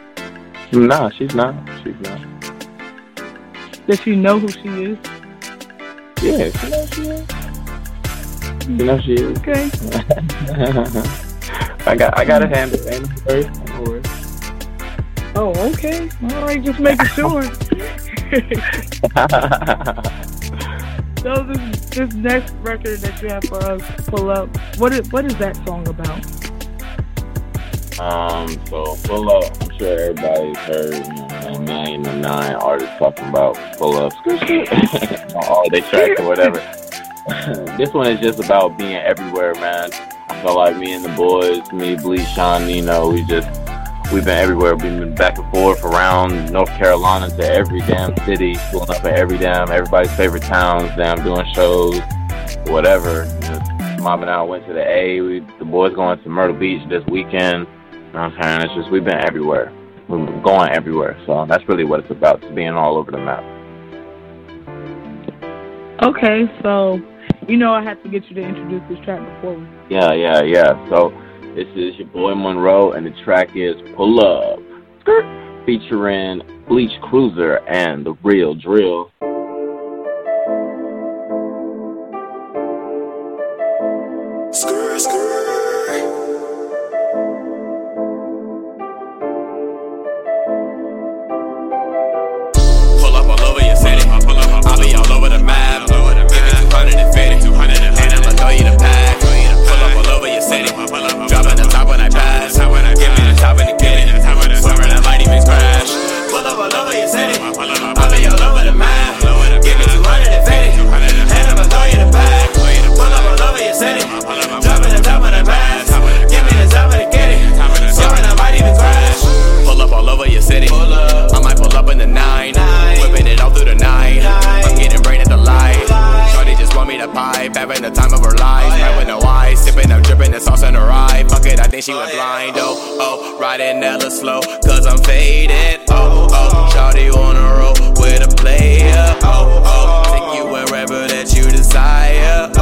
Nah, she's not. She's not. Does she know who she is? Yeah, she knows she is. You know she is. Okay. I got I got a hand in first. Oh, okay. All right, just making sure. so this this next record that you have for us pull up, what is what is that song about? Um, so pull up. I'm sure everybody's heard you know, a million and nine artists talking about pull ups, all they tracks or whatever. this one is just about being everywhere, man. I feel like me and the boys, me, Bleach, Shawn, Nino, we just we've been everywhere. We've been back and forth around North Carolina to every damn city, pulling up at every damn everybody's favorite towns, damn doing shows, whatever. Just and I Went to the A. We the boys going to Myrtle Beach this weekend. You know what I'm saying? It's just we've been everywhere. We've been going everywhere. So that's really what it's about, just being all over the map. Okay, so You know, I had to get you to introduce this track before. Yeah, yeah, yeah. So this is your boy Monroe, and the track is Pull Up, featuring Bleach Cruiser and The Real Drill. Pull all over your city. Dropping the top when I pass. Give me the top and the kitty. Swearing I might even crash. Pull up all over your city. I might pull up in the nine. Whipping it all through the night. I'm getting brain at the light. Shorty just want me to pipe. Having the time of her life. Oh, right with no eyes. Sipping, I'm dripping the sauce in her eye. Fuck it, I think she oh, went blind. Oh, oh. Riding hella slow. Cause I'm faded. Oh, oh, oh. Shorty wanna roll with a player. Oh, oh. Take you wherever that you desire.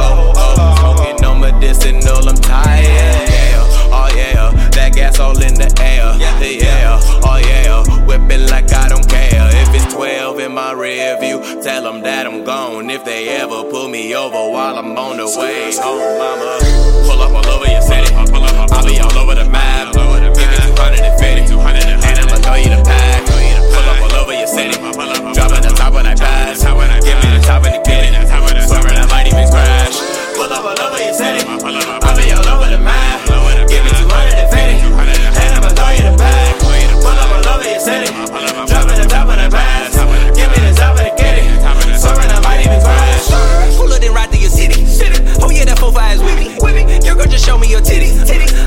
On medicinal, I'm tired. Yeah, oh yeah. That gas all in the air. Yeah, oh yeah. Whipping like I don't care. If it's 12 in my rear view, tell them that I'm gone. If they ever pull me over while I'm on the way home, mama. Pull up all over your city. I'll be all over the map. Give me 250. And I'ma throw you the pack. Pull up all over your city. Dropping the top when I pass. Give me the top and the kitty. Swearing I might even crash. Pull up all over your city. I'll be all over the map. Give me 250. And I'ma throw you the pack. Pull up all over your city. Dropping the top when I pass. Give me the top and the kitty. Swearing I might even crash. Pull up and ride through your city. Oh yeah, that 4 5 is with me. Your girl just show me your titty.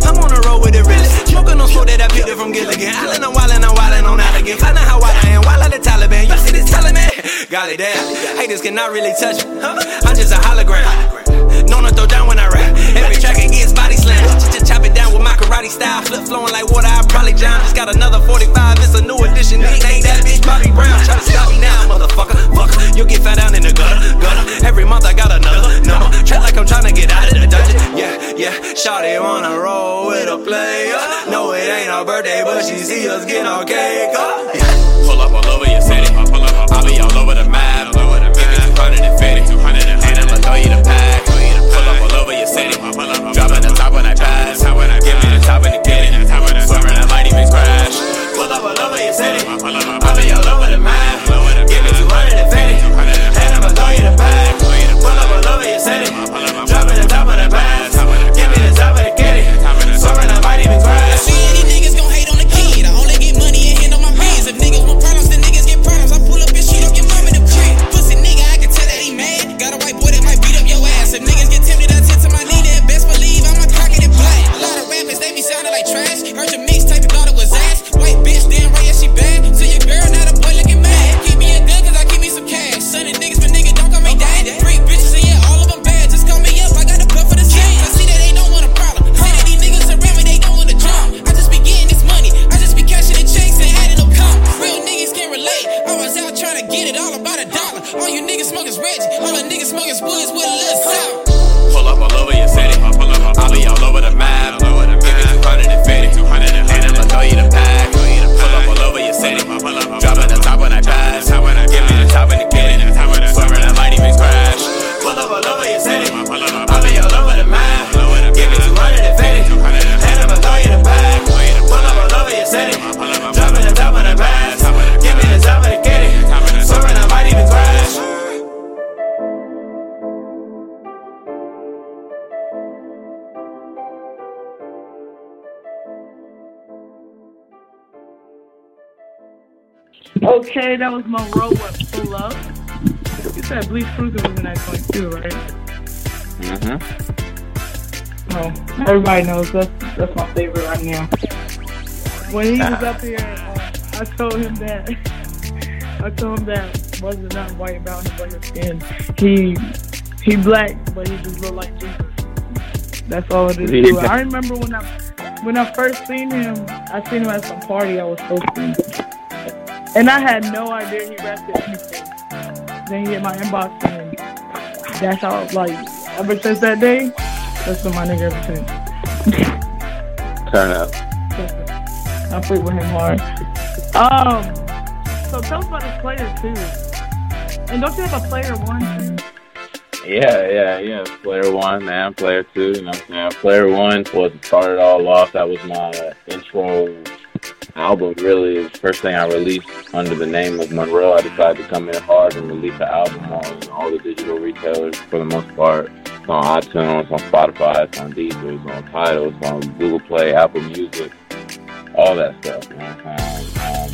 I'm on the road with it really. Smoking on smoke that I picked it from Gilligan. Island, I'm wildin', I'm wildin' on Allegan. Find out how wild I am, wild like the Taliban. You see this Taliban? Golly damn. Haters cannot really touch me. Huh? I'm just a hologram. Known to throw down when I rap. Every track it gets body slam. Just, chop it down with my karate style. Flip flowing like water, I probably drown. Just got another 45, it's a new edition. Nickname that bitch Bobby Brown. Try to stop me now, motherfucker. Fuck, you'll get found down Shawty wanna roll with a player. No, it ain't our birthday, but she see us get our cake. up. Yeah. Pull up all over your city. I'll be all over the map. Give me 250. And I'ma throw you the pack. Pull up all over your city. Dropping the top when I pass. Give me the top and the kitty. Swearing I might even crash. Pull up all over your city. I'll be all over that was Monroe with Pull Up. You said Bleach Cruiser was in that joint too, right? Mm-hmm. Oh, everybody knows that's that's my favorite right now. When he was up here, uh, I told him that I told him that wasn't nothing white about him but his skin. He he black, but he just look like Jesus. That's all it is. to it. I remember when I when I first seen him, I seen him at some party I was hosting, and I had no idea he at anything. Then he hit my inbox, and that's how like ever since that day, that's been my nigga ever since. Turn up. I freak with him hard. Um, so tell us about this player too. And don't you have a player one too? Yeah, yeah, yeah. Player one, and Player two, you know what I'm saying? Player one was started all off. That was my intro album, really. Is first thing I released under the name of Monroe. I decided to come in hard and release the album on all the digital retailers for the most part. It's on iTunes, on Spotify, it's on Deezer, it's on Tidal, it's on Google Play, Apple Music, all that stuff. You know what I'm saying? Um,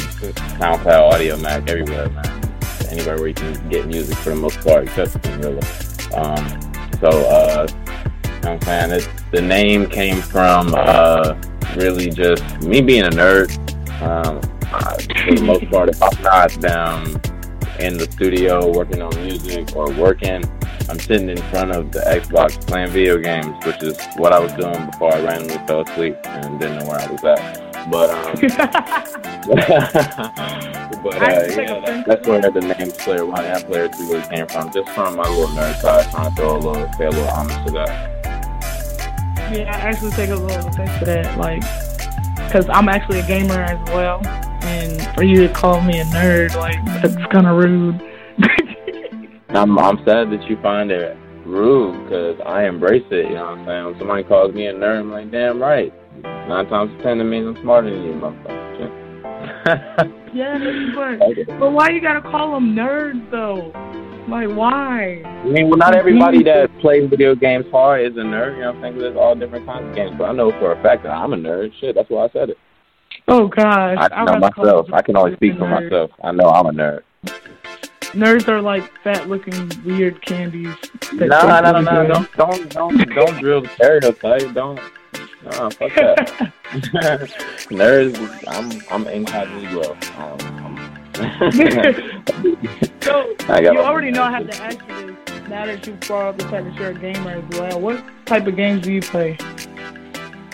SoundCloud, Audiomack, everywhere, man. Anywhere where you can get music for the most part, except in really. Um, so, uh, you know what I'm saying? The name came from uh, really just me being a nerd. Um, I, for the most part, if I'm not down in the studio working on music or working, I'm sitting in front of the Xbox playing video games, which is what I was doing before I randomly fell asleep and didn't know where I was at. But um, but uh, yeah, that, that's where the name Player One and Player Two really came from, just from my little nerd side, trying to throw a little, pay a little homage to that. Yeah, I actually take a little offense to that, like, because I'm actually a gamer as well, and for you to call me a nerd, like, that's kind of rude. I'm I'm sad that you find it rude because I embrace it. You know what I'm saying? When somebody calls me a nerd, I'm like, damn right. Nine times ten, it means I'm smarter than you, motherfucker. yeah, but, but why you gotta call them nerds though? Like, why? I mean, well, not everybody that plays video games hard is a nerd. You know what I'm saying? There's all different kinds of games. But I know for a fact that I'm a nerd. Shit, that's why I said it. Oh gosh, I know myself. I can only speak for nerd. myself. I know I'm a nerd. Nerds are like fat-looking weird candies. No, no, no, no, no. Don't, don't, don't, don't drill the stereotype. Don't. No, fuck that. Nerds, I'm, I'm incognito. Um, So I got you already know I have to ask you this. Now that you brought up the fact that you're a gamer as well, what type of games do you play?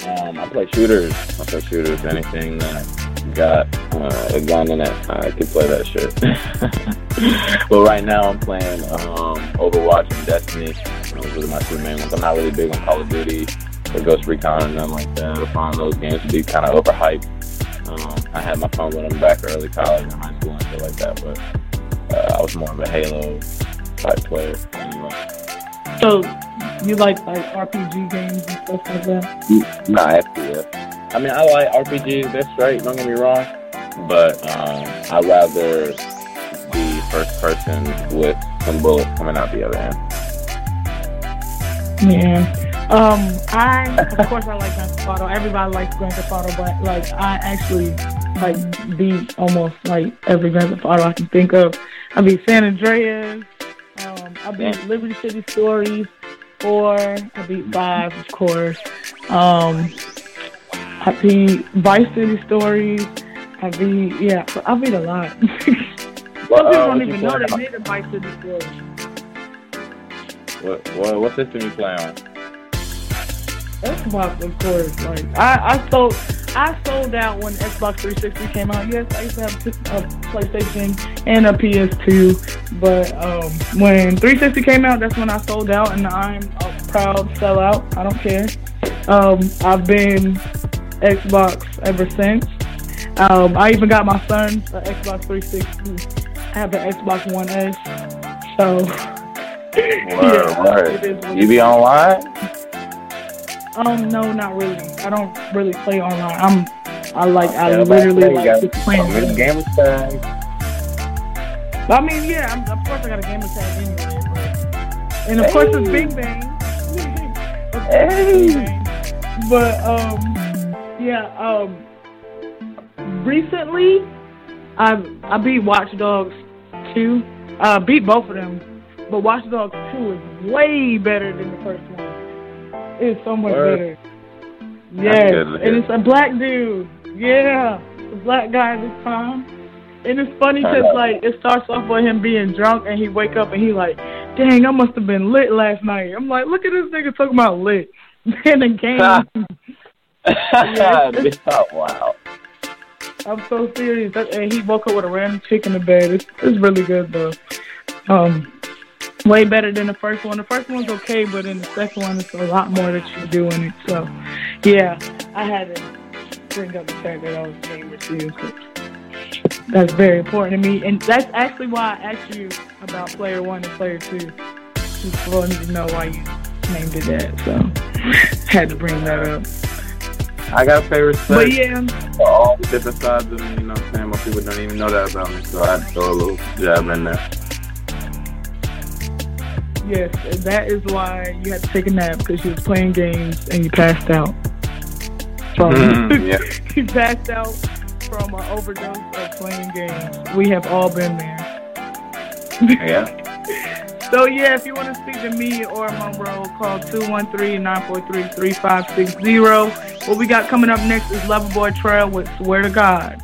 Um, I play shooters. I play shooters. Anything that got uh, a gun in it, I can play that shit. but right now, I'm playing um, Overwatch and Destiny. Those are my two main ones. I'm not really big on Call of Duty or Ghost Recon and nothing like that. I find those games to be kind of overhyped. Um, I had my fun with them back early college and high school and shit like that, but uh, I was more of a Halo type player. Anyway. So you like like RPG games and stuff like that? Nah, FPS. I mean, I like RPGs. They're straight. Don't get me wrong, but um, I'd rather be first person with some bullets coming out the other end. Yeah. Um, I of course I like Grand Theft Auto. Everybody likes Grand Theft Auto, but like I actually like beat almost like every Grand Theft Auto I can think of. I beat San Andreas. Um, I beat Liberty City Stories. Four. I beat five, of course. Um, I beat Vice City Stories. I beat yeah. I beat a lot. Some What, people uh, don't even know they made a Vice City Stories. What, what, what system you play on? Xbox, of course. Like I, I sold, I sold out when Xbox 360 came out. Yes, I used to have a PlayStation and a PS2, but um, when 360 came out, that's when I sold out, and I'm a proud sellout. I don't care. Um, I've been Xbox ever since. Um, I even got my son an Xbox 360. I have an Xbox One S. So Word, Yeah, word. it is what You be online? Um, no, not really. I don't really play online. I'm, I like, I Yeah, literally like playing. Miss. Gamer Tag. I mean, yeah, I'm, of course I got a gamer tag anyway. And of course it's Bing Bang. Of course it's Bing Bang. But um, yeah, um, recently I I beat Watch Dogs 2. Uh, beat both of them, but Watch Dogs 2 is way better than the first one. It's so much Word. better. Yes, and it's a black dude. Yeah, it's a black guy this time. And it's funny because like it starts off with him being drunk, and he wake up and he like, "Dang, I must have been lit last night." I'm like, "Look at this nigga talking about lit." in the game. Yeah, it's- oh, wow. I'm so serious. That, and he woke up with a random chick in the bed. It's, it's really good though. Um, way better than the first one. The first one's okay, but in the second one, it's a lot more that you do in it. So, yeah, I had to bring up the fact that I was named received. That's very important to me, and that's actually why I asked you about player one and player two. Just wanted to know why you named it that. So, had to bring that up. I got favorite respect But yeah. for all the different sides of me, you know what I'm saying? Most people don't even know that about me, so I had to throw a little jab in there. Yes, that is why you had to take a nap because you was playing games and you passed out. From Mhm, yeah. you passed out from an overdose of playing games. We have all been there. Yeah. So yeah, if you want to speak to me or Monroe, call 213-943-3560. What we got coming up next is Loverboy Trell with Swear to God.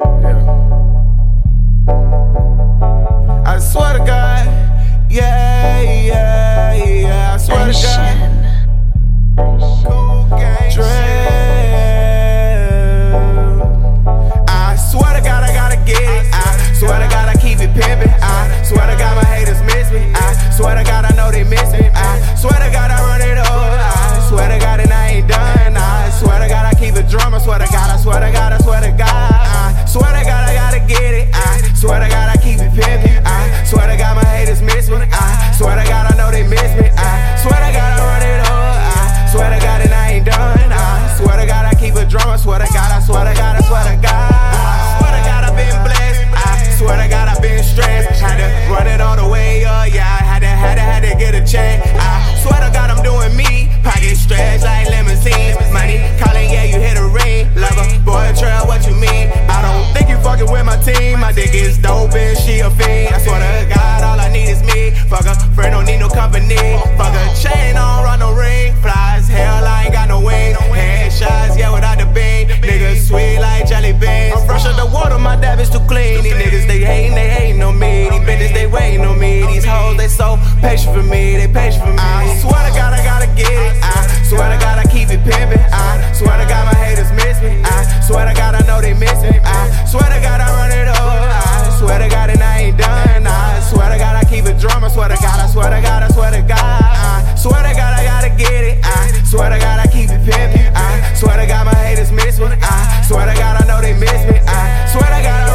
Yeah. I swear to God, yeah, yeah, yeah. I swear to God. Cool. I swear to God, I gotta get it. I swear to God, I keep it pimping. I swear to God, my haters miss me. I swear to God, I know they miss me. I swear to God, I run it up. I swear to God, and I ain't done. I swear to God, I keep it drum. I swear to God, I swear to God, I swear to God. I swear to God, I gotta get it. I swear to God, I keep it pimping. I swear to God, my haters miss me. I swear to God, I know they miss me. I swear to God, I run it up. I swear to God, and I ain't done. I swear to God, I keep it drum. I swear to God, I swear to God, I swear to God. Swear to God, I've been blessed. I swear to God, I've been stressed. Had to run it all the way up. Yeah, I had to, had to, had to get a check. I swear to God, I'm doing me. Pocket stretch like limousines. Money calling, yeah, you hit a ring. Lover, boy, trail, what you mean? Think you fucking with my team. My dick is dope and she a fiend. I swear to God, all I need is me. Fuck a friend, don't need no company. Fuck a chain, I don't run no ring. Flies, hell, I ain't got no wings. Headshots, yeah, without the beam. Niggas sweet like jelly beans. I'm fresh out the water, my dab is too clean. These niggas, they hating, they hating on me. These bitches, they waiting on me. These hoes, they so patient for me. They patient for me. I swear to God, I gotta get it. I swear to God, I keep it pimping. I swear to God, my haters miss me. I swear to God, I know they miss me. I swear to God, I run it up. I swear to God, and I ain't done. I swear to God, I keep it drum. I swear to God, I swear to God, I swear to God. I swear to God, I gotta get it. I swear to God, I keep it pimping. I swear to God, my haters miss me. I swear to God, I know they miss me. I swear to God, I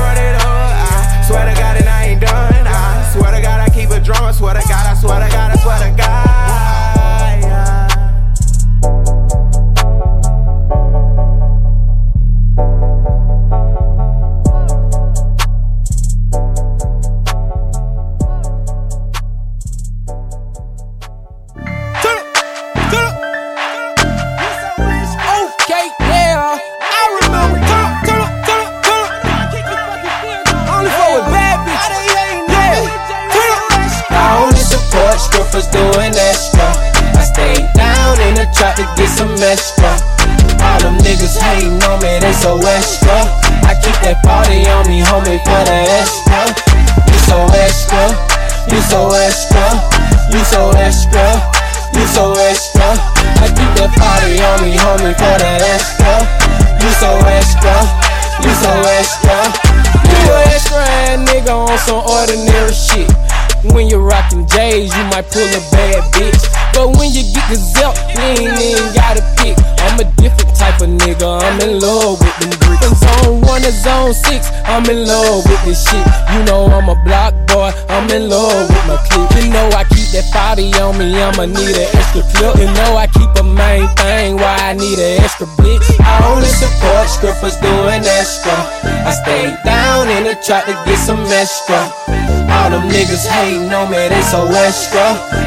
niggas hating on me, they so extra.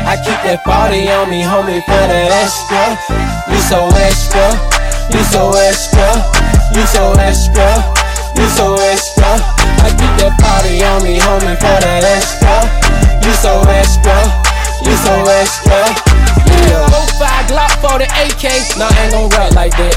I keep that body on me, homie, for the extra. You so extra, you so extra, you so extra, you so extra. I keep that body on me, homie, for the extra. You so extra, you so extra. Yeah. 05 Glock for the AK, nah, ain't gon' rap like that.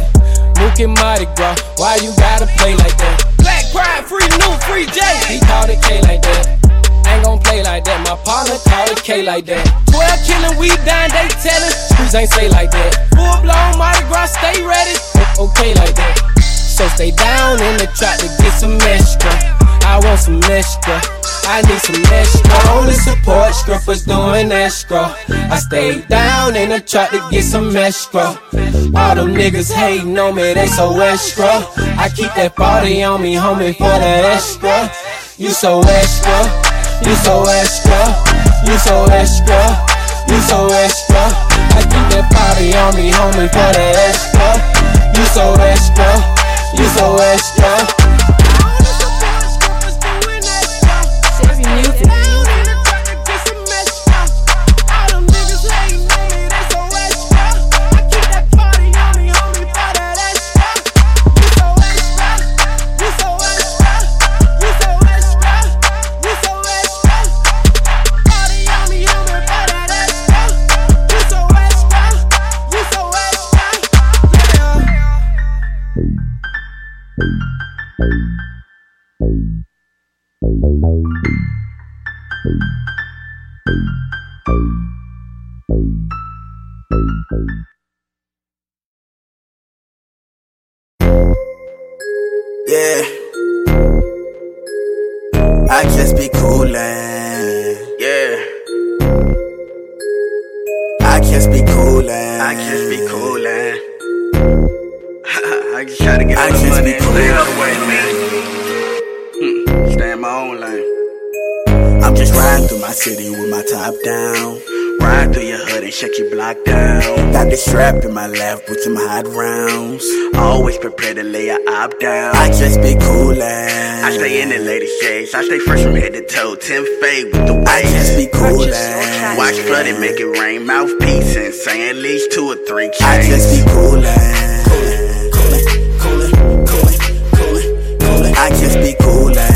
Mook and Mardi Gras, why you gotta play like that? Black Pride, free new, free J. He called it K like that. Ain't gon' play like that. My partner called it K like that. 12 killing, we dying, they telling. Streets ain't say like that. Full blown Mardi Gras, stay ready. Okay like that. So stay down in the trap to get some extra. I want some extra. I need some extra. I Only support strippers doing extra. I stay down in the trap to get some extra. All them niggas hating on me, they so extra. I keep that body on me, homie, for that extra. You so extra, you so extra, you so extra, you so extra. I keep that body on me, homie, for that extra. You so extra, you so extra. Yeah. I just be coolin'. Yeah. I just be coolin'. I just be city with my top down. Ride through your hood and shut your block down. Got the strap in my left with some hot rounds. Always prepare to lay a op down. I just be coolin'. I stay in the lady shades. I stay fresh from head to toe. Tim fade with the waves. I just be coolin'. Watch flood and make it rain. Mouthpiece and say at least two or three chains. I just be coolin'. Coolin', coolin', coolin', coolin', coolin'. I just be coolin'.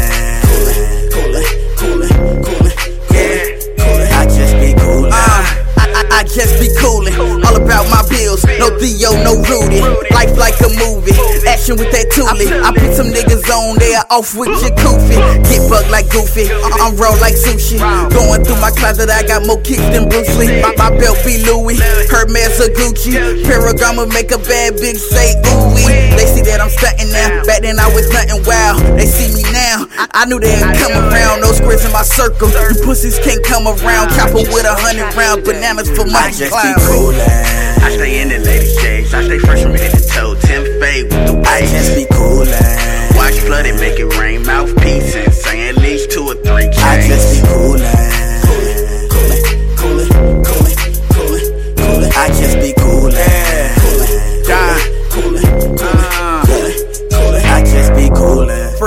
Just be coolin', all about my bills. No Theo, no Rudy. Life like a movie, action with that toolie. I put some niggas on there off with your goofy. Get bugged like Goofy, I'm raw like sushi. Going through my closet, I got more kicks than Bruce Lee. My, my belt be Louis, Hermes or Gucci. Paragama make a bad bitch say ooh wee. They see that I'm stunting now. Back then I was nothing wild. They see me now. I, I knew they'd come around. No squares in my circle. You pussies can't come around. Chopper with a hundred round bananas for my I just clown. be coolin'. I stay in the lady shades. I stay fresh I just be coolin'. Watch flood and make it rain. Mouthpiece and say at least two or three chains. I just be. Coolin',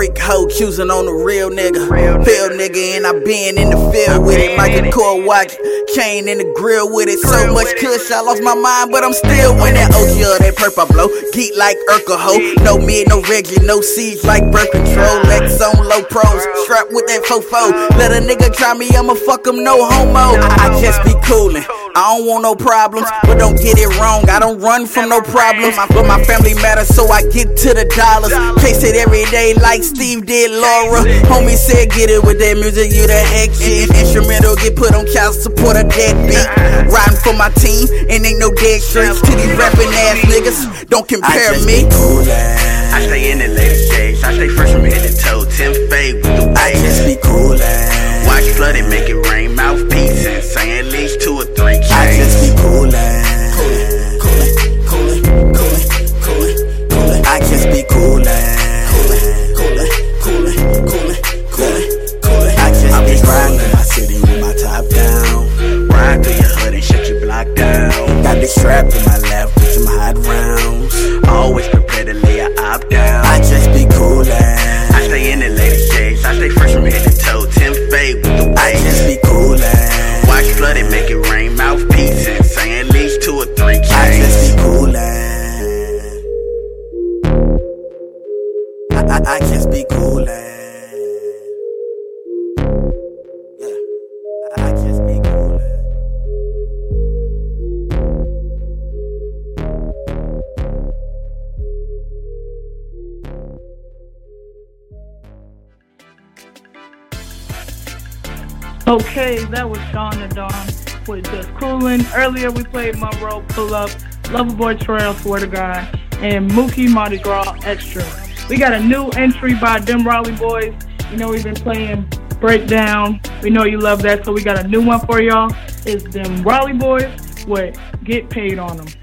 Freak hoe choosing on the real nigga. Real nigga, and I been in the field with it. Michael Kors watch chain in the grill with it. So much kush, I lost my mind, but I'm still winning. Oh, OG of that purple blow. Geek like Urkel ho. No mid, no Reggie, no siege like birth control. Lex on low pros. Strapped with that fofo. Let a nigga try me, I'ma fuck him, no homo. I just be coolin'. I don't want no problems, but don't get it wrong. I don't run from no problems, but my family matters, so I get to the dollars. Case it every day like Steve did Laura. Homie said, get it with that music, you the heck shit. Instrumental get put on child support, a dead beat. Riding for my team, and ain't no dead streets to these rapping ass niggas. Don't compare me. I stay in the lady shades, I stay fresh from head to toe. Tim fade with the waves. I just be coolin'. Watch flood and make it rain. Mouthpiece and say be coolin'. Coolin', coolin', coolin', coolin', coolin', coolin'. I just I'm be just riding in my city with my top down. Ride through your hood and shut your block down. Got this strap in my left with some hot rounds. Always prepared to lay a op down. I just be coolin'. I stay in the lady shades. I stay fresh from head to toe. Tim fade with the waves. I just be coolin'. Watch flood and make it rain. Okay, that was Sean and Dawn with Just Coolin'. Earlier we played Monroe Pull Up, Loverboy Trell, Swear to God, and Mookie Mardi Gras Extra. We got a new entry by Dem Raleigh Boys. You know we've been playing breakdown. We know you love that, so we got a new one for y'all. It's them Raleigh boys with Get Paid on Them.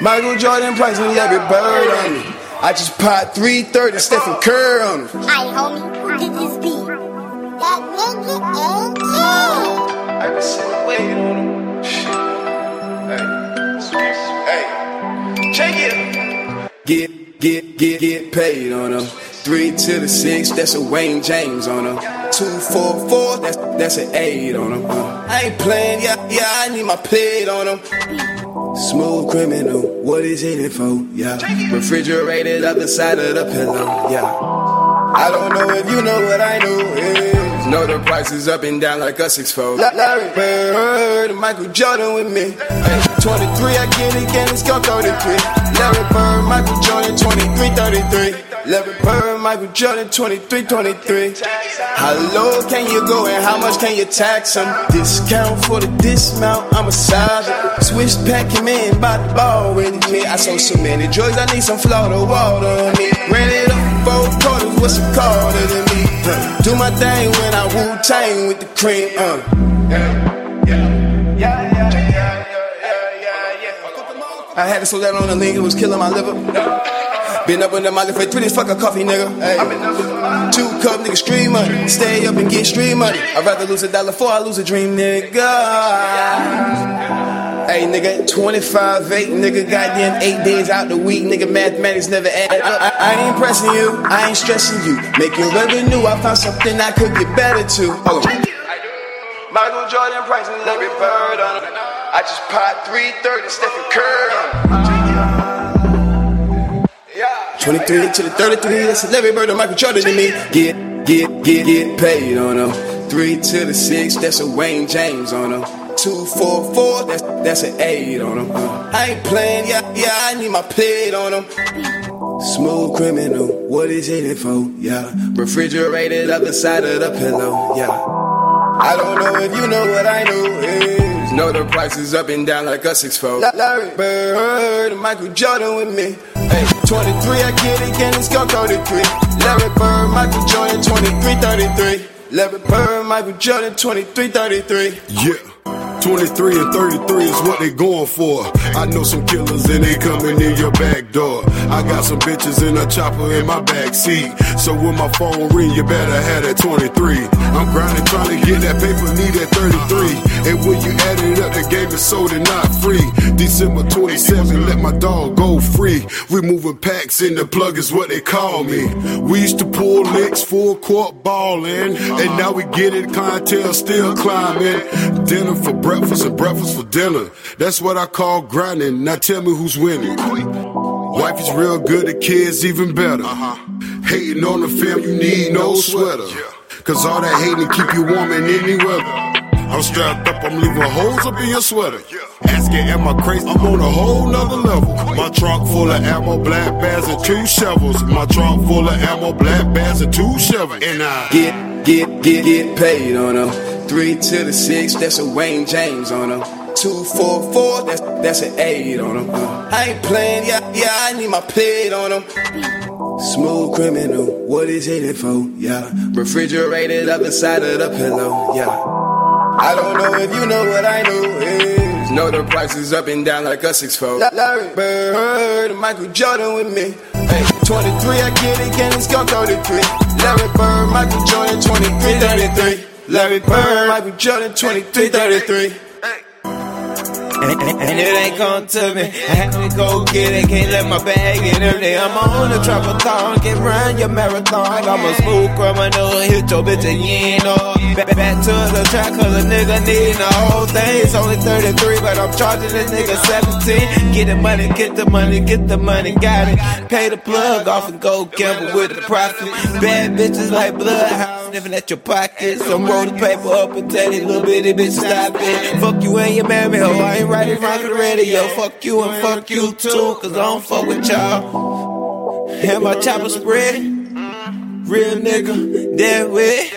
Michael Jordan Price and Larry Bird on me. I just popped 330 Stephen Curry on me. Aye, homie, who did this beat? That nigga ain't shit. I can sit Hey, check it. Get, get, get, get paid on them. Three to the six, that's a Wayne James on them. Two, four, four, that's that's an eight on them. Uh, I ain't playing, yeah, yeah, I need my plate on them. Smooth criminal, what is in it for? Yeah, refrigerated other side of the pillow. Yeah, I don't know if you know what I know is. Know the prices up and down like a six fold. Larry Bird, and Michael Jordan with me. Hey, 23, I get it again, it's go 33. Larry Bird, Michael Jordan, 23, 33. Larry Bird, Michael Jordan, 23, 23. How low can you go and how much can you tax them? Discount for the dismount, I'm a savage. Switch pack him in, by the ball with me. I sold so many drugs, I need some Florida water on me. Ran it up four quarters, what's it called than me? Uh, do my thing when I Wu Tang with the cream. Uh. Yeah, yeah, yeah, yeah, yeah, yeah. I had to slow down on the link, it was killing my liver. Been up in the mile for three days, fuck a coffee, nigga. Hey. Two cup, nigga, stream money. Stay up and get stream money. I'd rather lose a dollar before I lose a dream, nigga. Hey, nigga, 25, 8, nigga, goddamn, 8 days out the week, nigga, mathematics never add up. I, I, I ain't pressing you, I ain't stressing you. Making revenue, I found something I could get better to. Hold on. Michael Jordan, Price, and Larry Bird on it. I just popped 330, Stephen Curry it. 23 to the 33, that's a Larry Bird and Michael Jordan to me. Get, get, get, get paid on them. 3 to the 6, that's a Wayne James on them. Two, four, four, that's, that's an 8 on them. I ain't playing, yeah, yeah, I need my plate on them. Smooth criminal, what is it for? Yeah, refrigerated other side of the pillow. Yeah, I don't know if you know what I know is. Know the prices up and down like a six fold. Larry Bird, Michael Jordan with me. Hey, 23, I get it again, it's go 33. Larry Bird, Michael Jordan, 23, 33. Larry Bird, Michael Jordan, 23, 33. Yeah. 23 and 33 is what they going for. I know some killers and they coming in your back door. I got some bitches in a chopper in my back seat. So when my phone ring, you better have that 23. I'm grinding trying to get that paper, need that 33. And when you add it up, the game is sold and not free. December 27, let my dog go free. We moving packs and the plug is what they call me. We used to pull licks, full court balling, And now we get it, clientele still climbing. Dinner for breakfast and breakfast for dinner. That's what I call grinding. Now tell me who's winning. Wife is real good, the kids even better. Hating on the fam, you need no sweater. Cause all that hating keep you warm in any weather. I'm strapped up, I'm leaving holes up in your sweater. Asking, am I crazy? I'm on a whole nother level. My trunk full of ammo, black bags, and two shovels. My trunk full of ammo, black bags, and two shovels. And I get, get, get, get paid on them. Three to the six, that's a Wayne James on them. Two, four, four, that's that's an eight on them. Uh, I ain't playing, yeah, yeah, I need my plate on them. Smooth criminal, what is it for? Yeah, refrigerated other side of the pillow. Yeah, I don't know if you know what I know is. Know the prices up and down like a six fold. Larry Bird, and Michael Jordan with me. Hey, 23, I get it again, it's go 33. Larry Bird, Michael Jordan, 23, 33. Larry Bird, Michael Jordan, 23, 33. And, and, and it ain't come to me. I had to go get it, can't let my bag get empty. I'm on the trapathon, get run your marathon. I'm a smooth criminal, hit your bitch and you ain't know. Back, back to the track, cause a nigga need the whole thing. It's only 33, but I'm charging this nigga 17. Get the money, get the money, get the money, got it. Pay the plug off and go gamble with the profit. Bad bitches like bloodhounds, sniffing at your pockets. I'm rolling paper up and tell little bitty bitches stop it. Fuck you and your mammy, ho. I ain't riding around the radio. Fuck you and fuck you too, cause I don't fuck with y'all. And my chopper spread. Real nigga, dead with.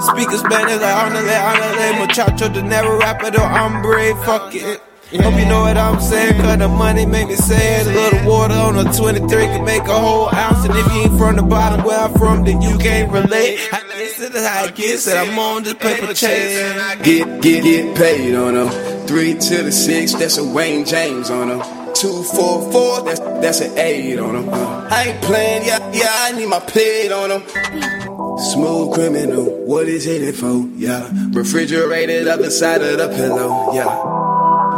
Speaking Spanish like Arnale, muchacho, the never rapper, hombre, fuck it. Hope you know what I'm saying, cause the money make me sad. A little water on a 23 can make a whole ounce. And if you ain't from the bottom where I'm from, then you can't relate. I, this is how I get said I'm on this paper chase. Get, get, get paid on them. Three to the six, that's a Wayne James on them. Two, four, four, that's, that's an eight on them. I ain't playing, yeah, yeah, I need my plate on them. Smooth criminal, what is it for? Yeah, refrigerated the side of the pillow. Yeah.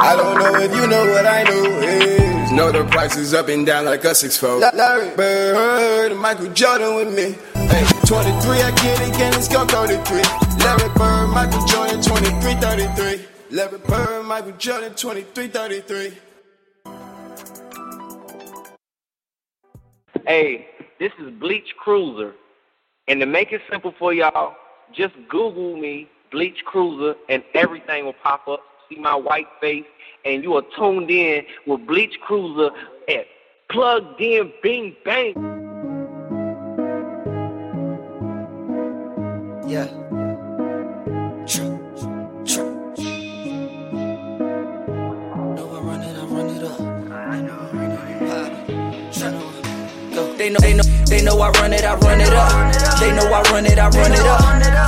I don't know if you know what I know is. Know the price is up and down like a six fold. Larry Bird, Michael Jordan with me. Hey, 23, I get it again, let's go 33. Larry Bird, Michael Jordan, 23, 33. Larry Bird, Michael Jordan, 23, 33. Hey, this is Bleach Cruiser. And to make it simple for y'all, just Google me, Bleach Cruiser, and everything will pop up. See my white face, and you are tuned in with Bleach Cruiser at Plugged In Bing Bang. Yeah. They know, they know, they know I run it, I run it up. They know I run it, I run it up.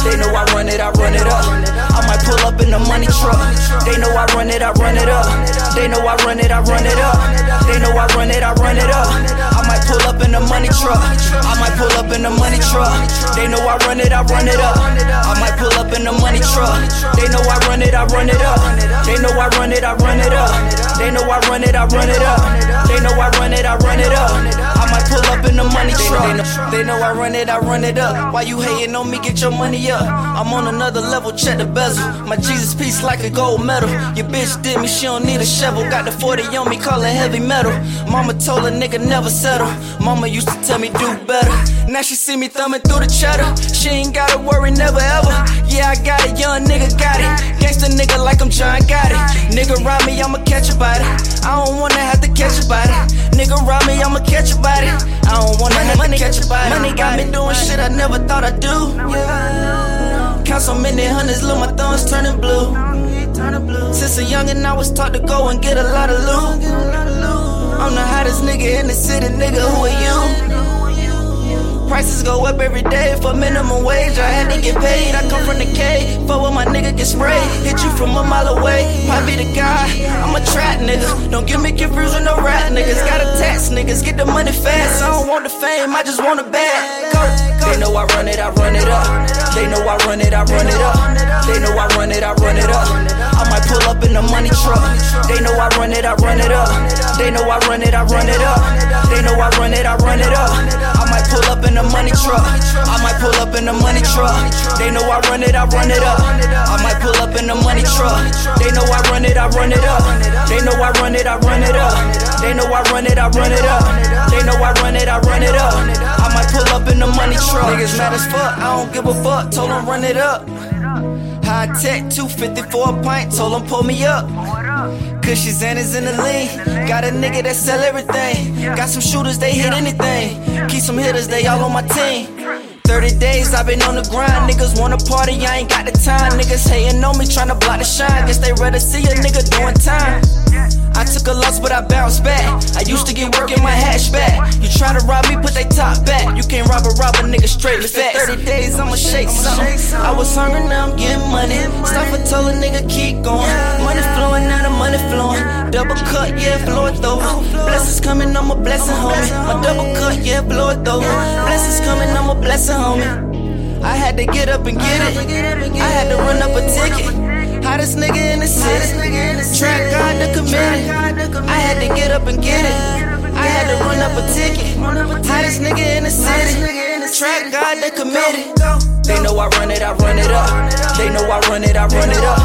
They know I run it, I run it up. I might pull up in the money truck. They know I run it, I run it up. They know I run it, I run it up. They know I run it, I run it up. I might pull up in the money truck. I might pull up in the money truck. They know I run it, I run it up. I might pull up in the money truck. They know I run it, I run it up. They know I run it, I run it up. They know I run it, I run it up. They know I run it, I run it up. I might pull up in the money truck. They know, I run it, I run it up. Why you hating on me? Get your money up. I'm on another level, check the bezel. My Jesus piece like a gold medal. Your bitch did me, she don't need a shovel. Got the 40 on me, call it heavy metal. Mama told a nigga never settle. Mama used to tell me do better. Now she see me thumbing through the cheddar. She ain't gotta worry, never ever. Yeah, I got it, young nigga got it. Gangsta nigga like I'm John got it. Nigga rob me, I'ma catch a body. I don't wanna have to catch a body. Nigga rob me, I'ma catch a body. I don't wanna have to catch a body. Money got me doing shit I never thought I'd do. Yeah. Count so many hundreds, look, my thumbs turning blue. Since a youngin', I was taught to go and get a lot of loot. I'm the hottest nigga in the city, nigga, who are you? Prices go up every day for minimum wage. I had to get paid. I come from the K. For when my nigga get sprayed. Hit you from a mile away. Probably the guy. I'm a trap nigga. Don't get me confused with no rap niggas. Got a tax niggas. Get the money fast. I don't want the fame. I just want a bag. Go. They know I run it. I run it up. They know I run it. I run it up. They know I run it. I run it up. I might pull up in the money truck. They know I run it. I run it up. They know I run it. I run it up. They know I run it. I run it up. Pull up in the money truck. I might pull up in the money truck. They know I run it, I run it up. I might pull up in the money truck. They know I run it, I run it up. They know I run it, I run it up. They know I run it, I run it up. They know I run it, I run it up. Pull up in the money truck. Niggas mad as fuck, I don't give a fuck. Told them run it up. High tech, 254 a pint, told them pull me up. Cushy Xana's in the lean. Got a nigga that sell everything. Got some shooters, they hit anything. Keep some hitters, they all on my team. 30 days I've been on the grind. Niggas wanna party, I ain't got the time. Niggas hating on me, tryna block the shine. Guess they rather see a nigga doing time. I took a loss, but I bounced back. I used to get work in my hatchback. You try to rob me, put they top back. You can't rob a rob a nigga straight facts. 30 days, I'ma shake something. I was hungry, now I'm getting money. Stop and tell a nigga keep going. Money flowing, now the money flowing. Double cut, yeah, blow it though. Blessings coming, I'm a blessing, homie. My double cut, yeah, blow it though. Blessings coming, I'm a blessing, homie. I had to get up and get it. I had to run up a ticket. Hottest nigga in the city. Track God commit it. I had to get up and get it. I had to run up a ticket. Hottest nigga in the city. Track God commit it. They know I run it, I run it up. They know I run it, I run it up.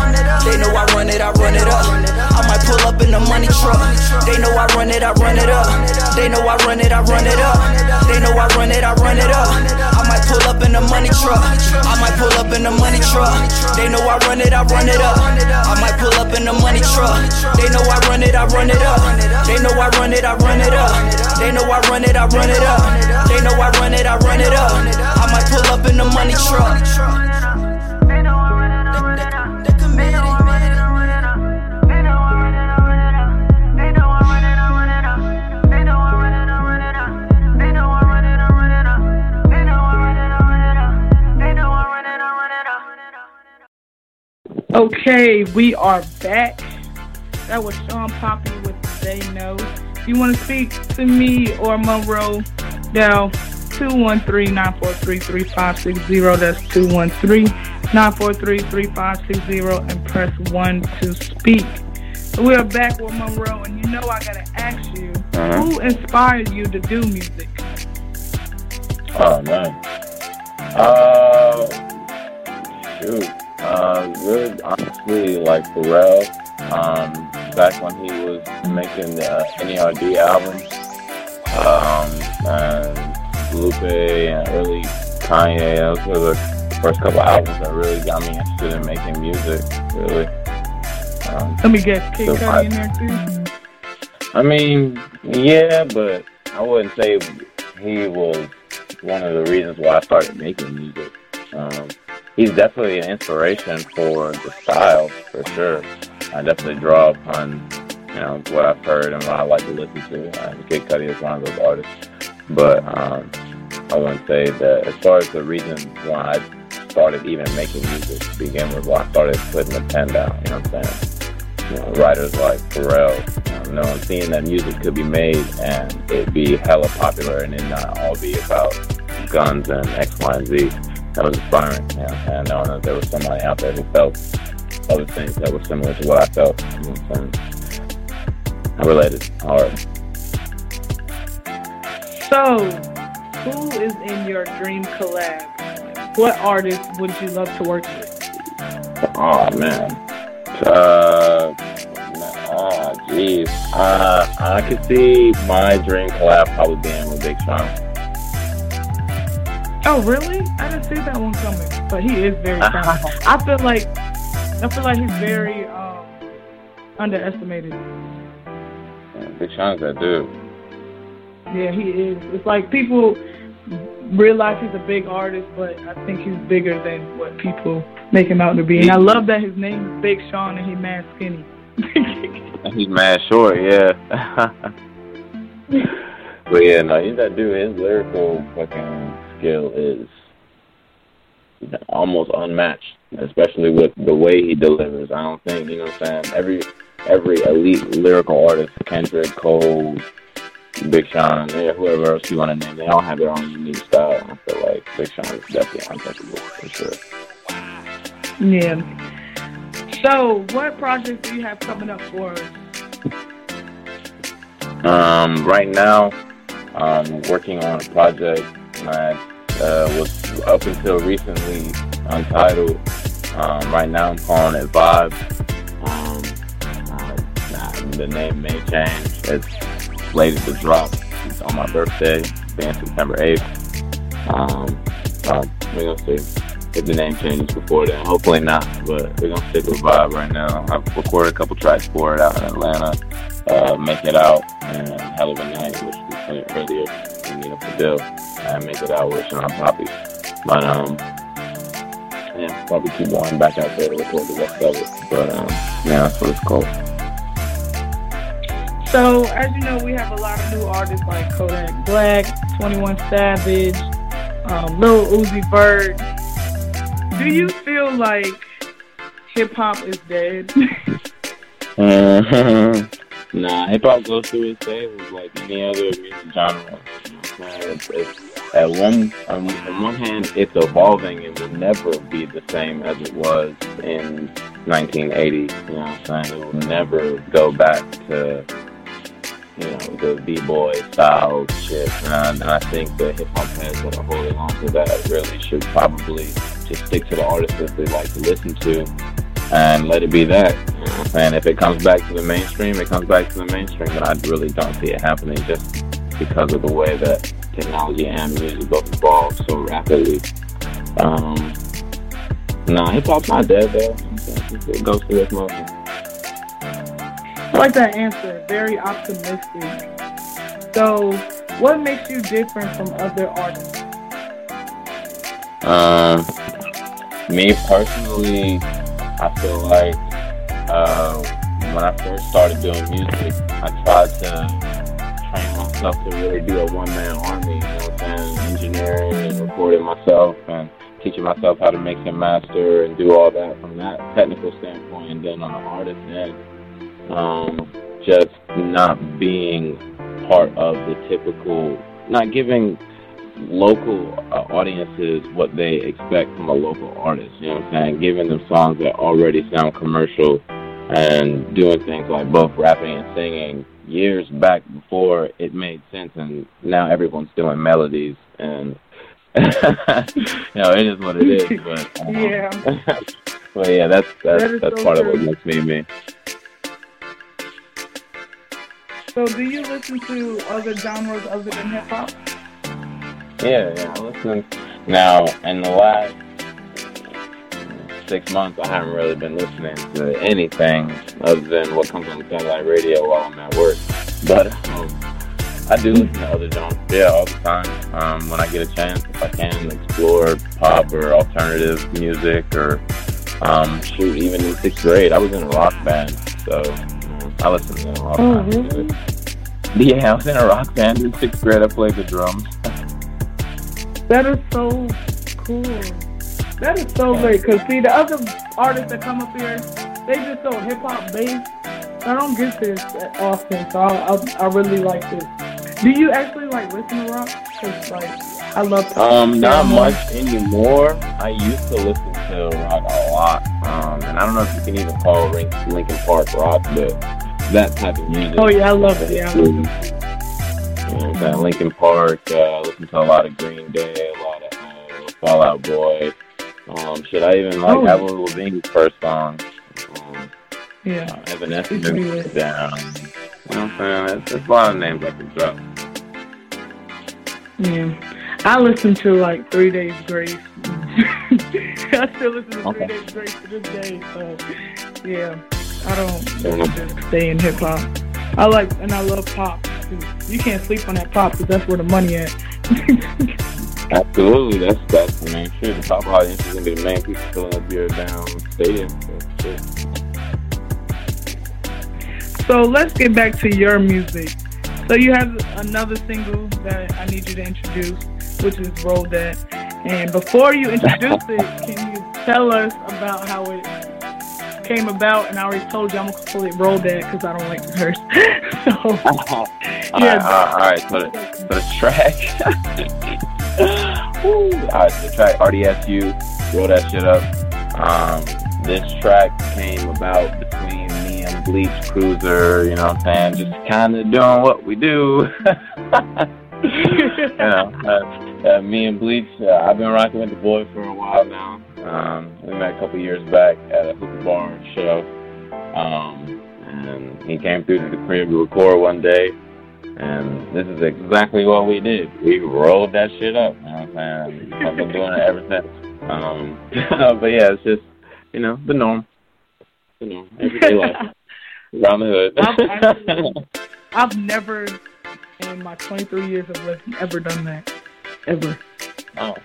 They know I run it, I run it up. I might pull up in the money truck. They know I run it, I run it up. They know I run it, I run it up. They know I run it, I run it up. I might pull up in the money truck. I might pull up in the money truck. They know I run it, I run it up. I might pull up in the money truck. They know I run it, I run it up. They know I run it, I run it up. They know I run it, I run it up. They know I run it, I run it up. I might pull up in the money truck truck. Okay, we are back. That was Shawn Papi with They Know. If you want to speak to me or Monroe, now 213-943-3560. That's 213-943-3560 and press 1 to speak. We are back with Monroe, and you know I gotta ask you, Uh-huh. who inspired you to do music? Oh man. Uh, shoot. Uh, really, honestly, like Pharrell. Um, back when he was making the uh, NERD albums. Um, and Lupe and early Kanye. Those were the first couple albums that really got me interested in making music. Really. Um, Let me guess, Kid Cudi in there too? I mean, yeah, but I wouldn't say he was one of the reasons why I started making music. Um, he's definitely an inspiration for the style, for sure. I definitely draw upon, you know, what I've heard and what I like to listen to. And Kid Cudi is one of those artists. But um, I wouldn't say that as far as the reason why I started even making music to begin with, why I started putting the pen down, you know what I'm saying? you know, writers like Pharrell, you know, seeing that music could be made and it be hella popular and it not all be about guns and X, Y, and Z. That was inspiring, you know, and knowing that there was somebody out there who felt other things that were similar to what I felt, you know what I'm saying? I related hard. So, who is in your dream collab? What artist would you love to work with? Oh man. Uh, oh jeez. Uh, I could see my dream collab probably being with Big Sean. Oh, really? I didn't see that one coming, but he is very talented. I feel like I feel like he's very um, underestimated. Big Sean's that dude. Yeah, he is. It's like people realize he's a big artist, but I think he's bigger than what people make him out to be. And I love that his name is Big Sean and he's mad skinny. He's mad short, yeah. but yeah, no, he's that dude. His lyrical fucking skill is almost unmatched, especially with the way he delivers. I don't think you know what I'm saying. Every every elite lyrical artist, Kendrick, Cole, Big Sean, yeah, whoever else you want to name, they all have their own unique style. I feel like Big Sean is definitely untouchable for sure. yeah. So, what projects do you have coming up for us? Um, right now, I'm working on a project that uh, was up until recently untitled. Um, right now, I'm calling it Vibe. Um, uh, the name may change. It's slated to drop on my birthday, being September 8th. Um, uh, we're gonna see if the name changes before then. Hopefully not, but we're gonna stick with Vibe right now. I've recorded a couple tracks for it out in Atlanta. Uh, Make It Out and Hell of a Night, which we played earlier. We need up the bill and Make It Out with Shawn Papi. But um, yeah, probably keep going back out there to record the rest of it. But um, yeah, that's what it's called. So, as you know, we have a lot of new artists like Kodak Black, 21 Savage, um, Lil Uzi Vert. Do you feel like hip hop is dead? Mhm. nah, hip hop goes through its phases like any other music genre. It's, it's, at one on, on one hand, it's evolving and will never be the same as it was in 1980. You know what I'm saying? It will never go back to you know the b-boy style shit. And I, think the hip hop heads that are holding on to that really should probably just stick to the artists that they like to listen to and let it be that. Saying? If it comes back to the mainstream, it comes back to the mainstream, but I really don't see it happening just because of the way that technology and music both evolve so rapidly. Um, no, hip hop's not dead though. It goes through its motions. I like that answer. Very optimistic. So, what makes you different from other artists? Um, me personally, I feel like uh, when I first started doing music, I tried to train myself to really be a one man army. You know what I'm saying? Engineering and recording myself and teaching myself how to mix and master and do all that from that technical standpoint. And then on the artist end, um, just not being part of the typical, not giving local uh, audiences what they expect from a local artist. You know what I'm saying? Giving them songs that already sound commercial and doing things like both rapping and singing years back before it made sense, and now everyone's doing melodies and. you know, it is what it is, but um, Yeah. but yeah, that's that's That that's so part of true. what makes me me. So, do you listen to other genres other than hip hop? Yeah, yeah. I listen now in the last six months. I haven't really been listening to anything other than what comes on the satellite radio while I'm at work. But um, I do listen to other genres, yeah, all the time. Um, when I get a chance, if I can, explore pop or alternative music, or um, shoot, even in sixth grade, I was in a rock band, so I listen to all Oh, kinds of music. Yeah, I was in a rock band in sixth grade. I played the drums. That is so cool. That is so great. Cause see, the other artists that come up here, they just so hip hop based. I don't get this often, so I, I, I really like this. Do you actually like listen to rock? Cause like I love. Um, not much anymore. I used to listen to rock a lot. Um, and I don't know if you can even call Linkin Park rock, but that type of music. Oh yeah, I love it. Yeah. You know, that Linkin Park. Uh, listen to a lot of Green Day, a lot of uh, Fall Out Boy. Um, should I even like Oh. Avril Lavigne's first song? Um, Yeah. Evanescence It's weird. down. You know what I'm saying? There's a lot of names I can drop. Yeah. I listen to like Three Days Grace. I still listen to Okay. Three Days Grace to this day. So yeah, I don't just stay in hip hop. I like and I love pop. too. You can't sleep on that pop because that's where the money at. Absolutely, that's that's the main shit. The top audience is gonna be the main people filling up your down stadium. So let's get back to your music. So you have another single that I need you to introduce, which is Roll That. And before you introduce it, can you tell us about how it came about? And I already told you I'm gonna it Roll That because I don't like to curse. so All right, all right. So the, so the track, Woo. all right. So the track RDSU, roll that shit up. Um, this track came about between me and Bleach Cruiser. You know what I'm saying? Just kind of doing what we do. you know, uh, uh, me and Bleach. Uh, I've been rocking with the boy for a while now. Um, we met a couple years back at a hookah bar show. Um, and he came through to the crib to record one day. And this is exactly what we did. We rolled that shit up. You know what I'm saying? I've been doing it ever since. Um, but yeah, it's just, you know, the norm. You know, everyday life. Around the I've, hood. I've never in my 23 years of living ever done that. Ever. oh,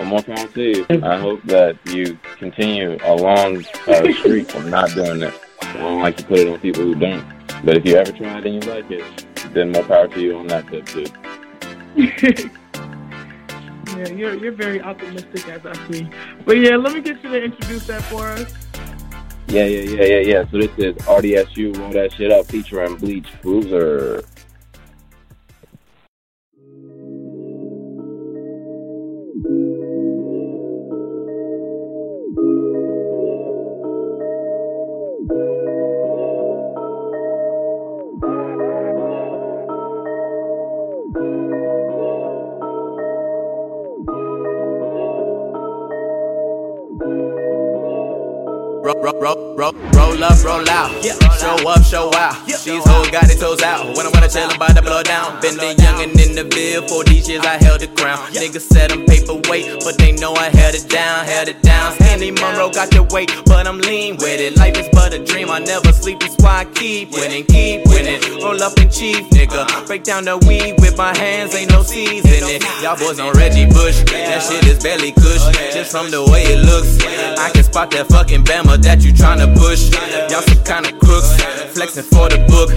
one more time to you. I hope that you continue a long uh, streak of not doing it. I don't like to put it on people who don't. But if you ever try it and you like it, then more power to you on that tip too. Yeah, you're you're very optimistic as I see. But yeah, let me get you to introduce that for us. Yeah, yeah, yeah, yeah, yeah. So this is RDSU, roll that shit up, featuring Bleach Cruiser. Roll, roll, roll, roll, roll up, roll out. Show up, show out. She's whole, got it toes out. When I wanna tell about the blow down. Been the youngin' in the bill. For these years I held the crown. Niggas said I'm paperweight, but they know I held it down, held it down. Stanley Monroe got the weight, but I'm lean with it. Life is but a dream. I never sleep, that's why I keep winning, keep winning. Roll up and chief, nigga. Break down the weed with my hands, ain't no seeds in it. Y'all boys on Reggie Bush. That shit is belly kush. Just from the way it looks, I can spot that fucking Bama that you tryna push. Y'all some kinda crooks, flexing for the book.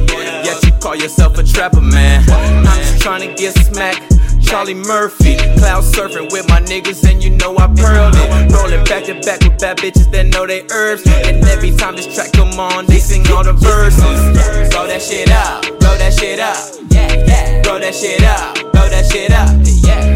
Yet you call yourself a trapper, man. I'm just tryna get smacked. Charlie Murphy. Cloud surfing with my niggas, and you know I pearl it. Rolling back to back with bad bitches that know they herbs. And every time this track come on, they sing all the verses. Blow that shit out, blow that shit up. Yeah, yeah. Blow that shit out, blow that shit out. Yeah,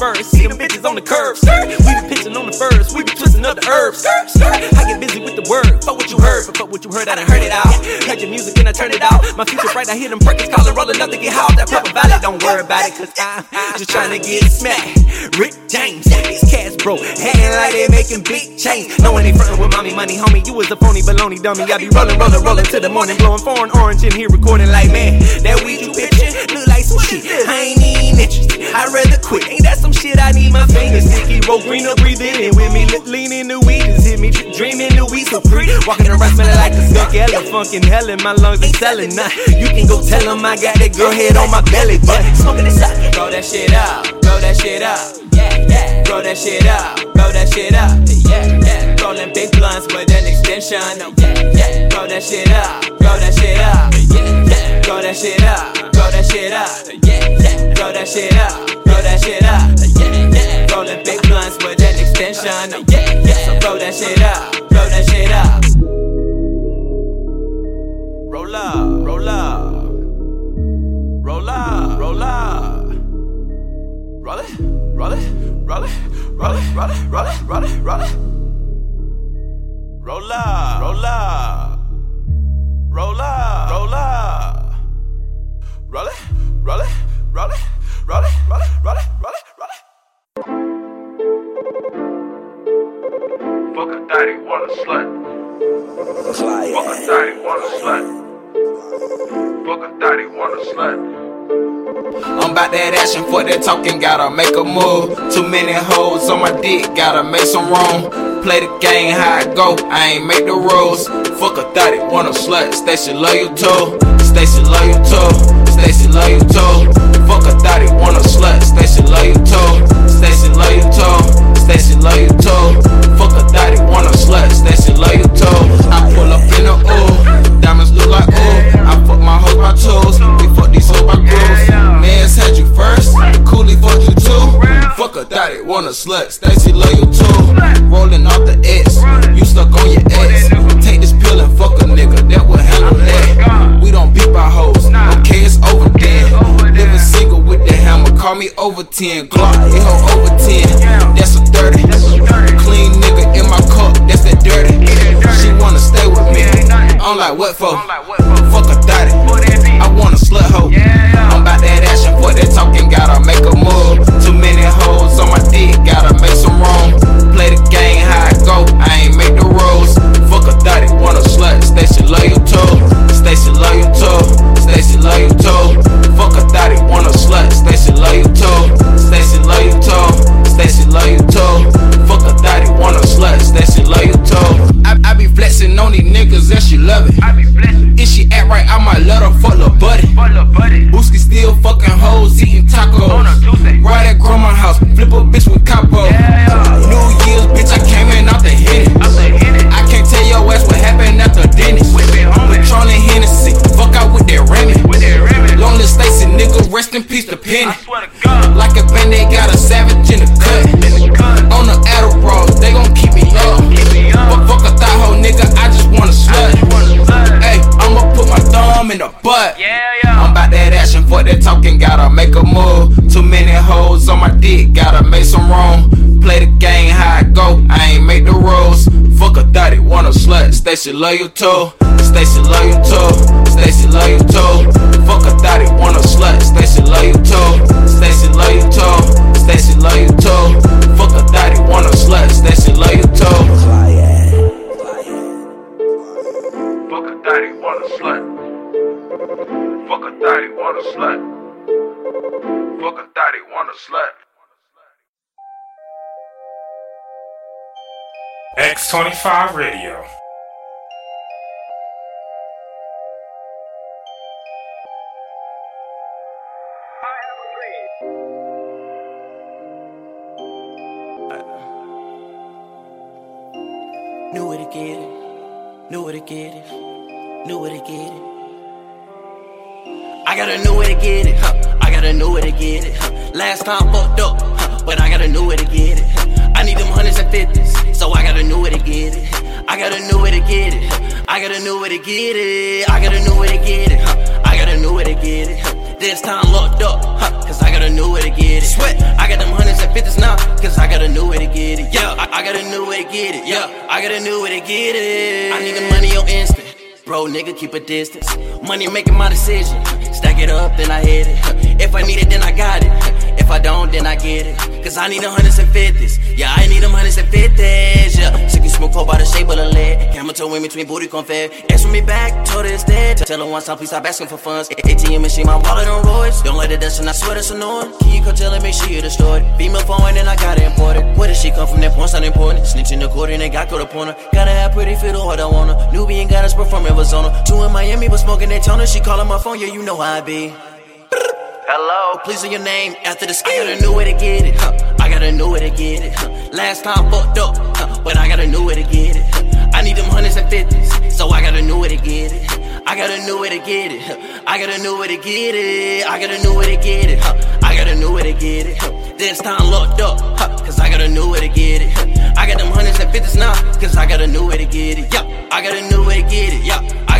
reverse. See them bitches on the curb. sir. We be pitching on the furs. We be twisting up herbs. I get busy with the word. Fuck what you heard. But fuck what you heard. I done heard it out. Heard your music and I turn it out. My future bright. I hear them perkins calling, rolling up to get hot. That proper valley. Don't worry about it, cause I'm just trying to get smacked. Rick James, these cats bro. Hanging like they making big change. No one ain't frontin' with mommy money, homie. You was a phony baloney dummy. I be rolling, rolling, rolling to the morning, blowing foreign orange in here, recording like man. That weed you pitching look like some shit. I ain't even interested. I'd rather quit. Ain't that some shit? I need my fingers sticky. Roll green up, in with me. Look, lean in weed, just hit me. Dreaming the weed so free. Walking around smelling like a skunk, hella funkin' hell in my lungs ain't selling nah. You can go tell 'em I got that girl head on my belly, but smoking this up. Blow that shit out, blow that shit out. Yeah, yeah. Blow that shit out, blow that shit out. Yeah, yeah. Rolling big blunts with an extension. Oh, yeah, yeah. Blow that shit out, blow that shit out. Yeah, yeah. Blow that shit out, blow that shit out. Yeah, yeah. Blow that shit out, blow that shit out. Yeah, yeah. Rolling big blunts with an extension. Oh, yeah, yeah. So blow that shit out, blow that shit out. Roll up, roll up. Roll up, roll up. Roll it, roll it, roll it, roll it, roll it, roll it, roll it, roll it. Roll up, roll up. Roll up, roll up. Roll it, roll it, roll it, roll it, roll it, roll it, roll it, roll it. Fuck a daddy, want a slut. Fuck a daddy, want a slut. Fuck a daddy, want a slut. I'm about that action for that talking, gotta make a move. Too many hoes on my dick, gotta make some room. Play the game how I go, I ain't make the rules. Fuck a thotty, want a slut, Stacy love you too. Stacy love you too. Stacy love you too. Fuck a thotty, want a slut, Stacy love you too. Stacy love you too. Stacy love you too. Fuck a thotty, want a slut, Stacy love you too. I pull up in the ooh, diamonds look like ooh. I fuck my hoes by tools, we fuck these hoes by grooves. Mans had you first, Coolie fuck you too. Fuck a thotty, want a slut, Stacy love you too. Rolling off the X, you stuck on your ex. Take this pill and fuck a nigga, that will handle that. We don't beat our hoes, okay, it's over then. Living single with the hammer, call me over 10. Glock, it over 10, that's a 30. Clean nigga in my cup, that's that dirty. She wanna stay with me, I'm like, what for? Fuck a thotty, I want a slut hoe. Stacy love you too. Stacy love you too. Stacy love you too. Fuck a thotty, want a slut, Stacy love you too. Stacy love you too. Stacy love you too. Fuck a daddy, want a slut. Stacy love you too. Fuck a daddy, want a slut. Fuck a daddy, want a slut. Fuck a daddy, want a slut. X25 Radio. Knew where to get it. Knew where to get it. Knew where to get it. I gotta know where to get it. Huh. I gotta know where to get it. Huh. Last time fucked up, huh. but I gotta know where to get it. I need them hundreds and fifties, so I gotta know where to get it. I gotta know where to get it. I gotta know where to get it. I gotta know where to get it. I gotta know where to get it. Huh. This time locked up, huh, cause I got a new way to get it. Sweat, I got them hundreds and fifties now, cause I got a new way to get it. Yeah, I, I got a new way to get it. Yeah, I got a new way to get it. I need the money on instant. Bro, nigga, keep a distance. Money making my decision. Stack it up, then I hit it. If I need it, then I got it. If I don't, then I get it. Cause I need a hundreds and fifties. Yeah, I need them hundreds and fifties. Yeah, sick and smoke by the shape of the lead. Camera toe in between booty confed. Ask me back, told her it's dead. Tell her once time, please stop asking for funds. ATM machine, my wallet on Royce. Don't let it dust, and I swear that's annoying. Can you come tell her, make sure you destroyed? Female phone, and I got it imported. Where did she come from? That porn's not important. Snitching the court, and they got caught up on her. Gotta have pretty feel the hard I want her. Nubian got us perform Arizona. Two in Miami, but smoking Daytona. She calling my phone, yeah, you know how I be. Hello, please on your name after the I gotta know where to get it, huh? I gotta know where to get it, huh? Last time fucked up, huh? But I gotta know where to get it, huh? I need them hundreds and fifties, so I gotta know where to get it. I gotta know where to get it. I gotta know where to get it, I gotta know where to get it. I gotta know where to get it. This time locked up. Cause I gotta know where to get it. I got them hundreds and fifties now, cause I gotta know where to get it, yeah. I gotta know where to get it, yeah. I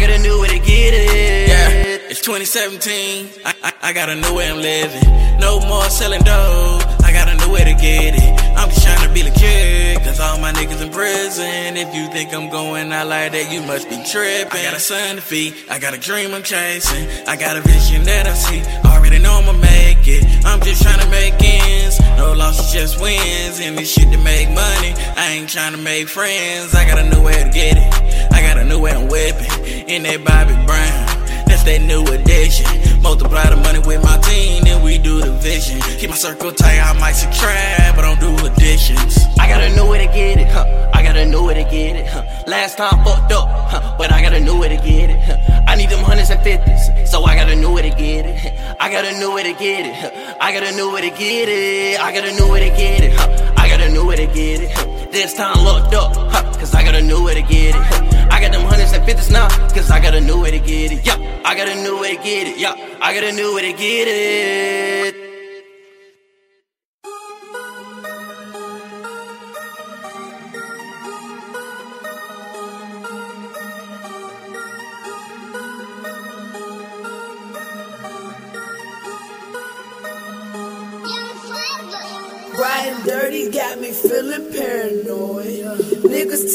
2017. I, I, I gotta know where I'm living. No more selling dope. I gotta know where to get it. I'm just trying to be legit. Cause all my niggas in prison. If you think I'm going out like that, you must be tripping. I got a son to feed. I got a dream I'm chasing. I got a vision that I see. Already know I'ma make it. I'm just trying to make ends. No losses, just wins. And this shit to make money. I ain't trying to make friends. I gotta know where to get it. I gotta know where I'm whipping. In that Bobby Brown. That's that new addition. Multiply the money with my team, then we do the vision. Keep my circle tight, I might subtract, but I don't do additions. I gotta know where to get it, huh? I gotta know where to get it, huh? Last time fucked up, huh? But I gotta know where to get it, huh? I need them hundreds and fifties, so I gotta know where to get it. I gotta know where to get it, huh? I gotta know where to get it. I gotta know where to get it, huh? I gotta know where to get it. huh? This time locked up, huh? Cause I got a new way to get it. I got them hundreds and fifties now, cause I got a new way to get it. Yeah, I got a new way to get it. Yeah, I got a new way to get it.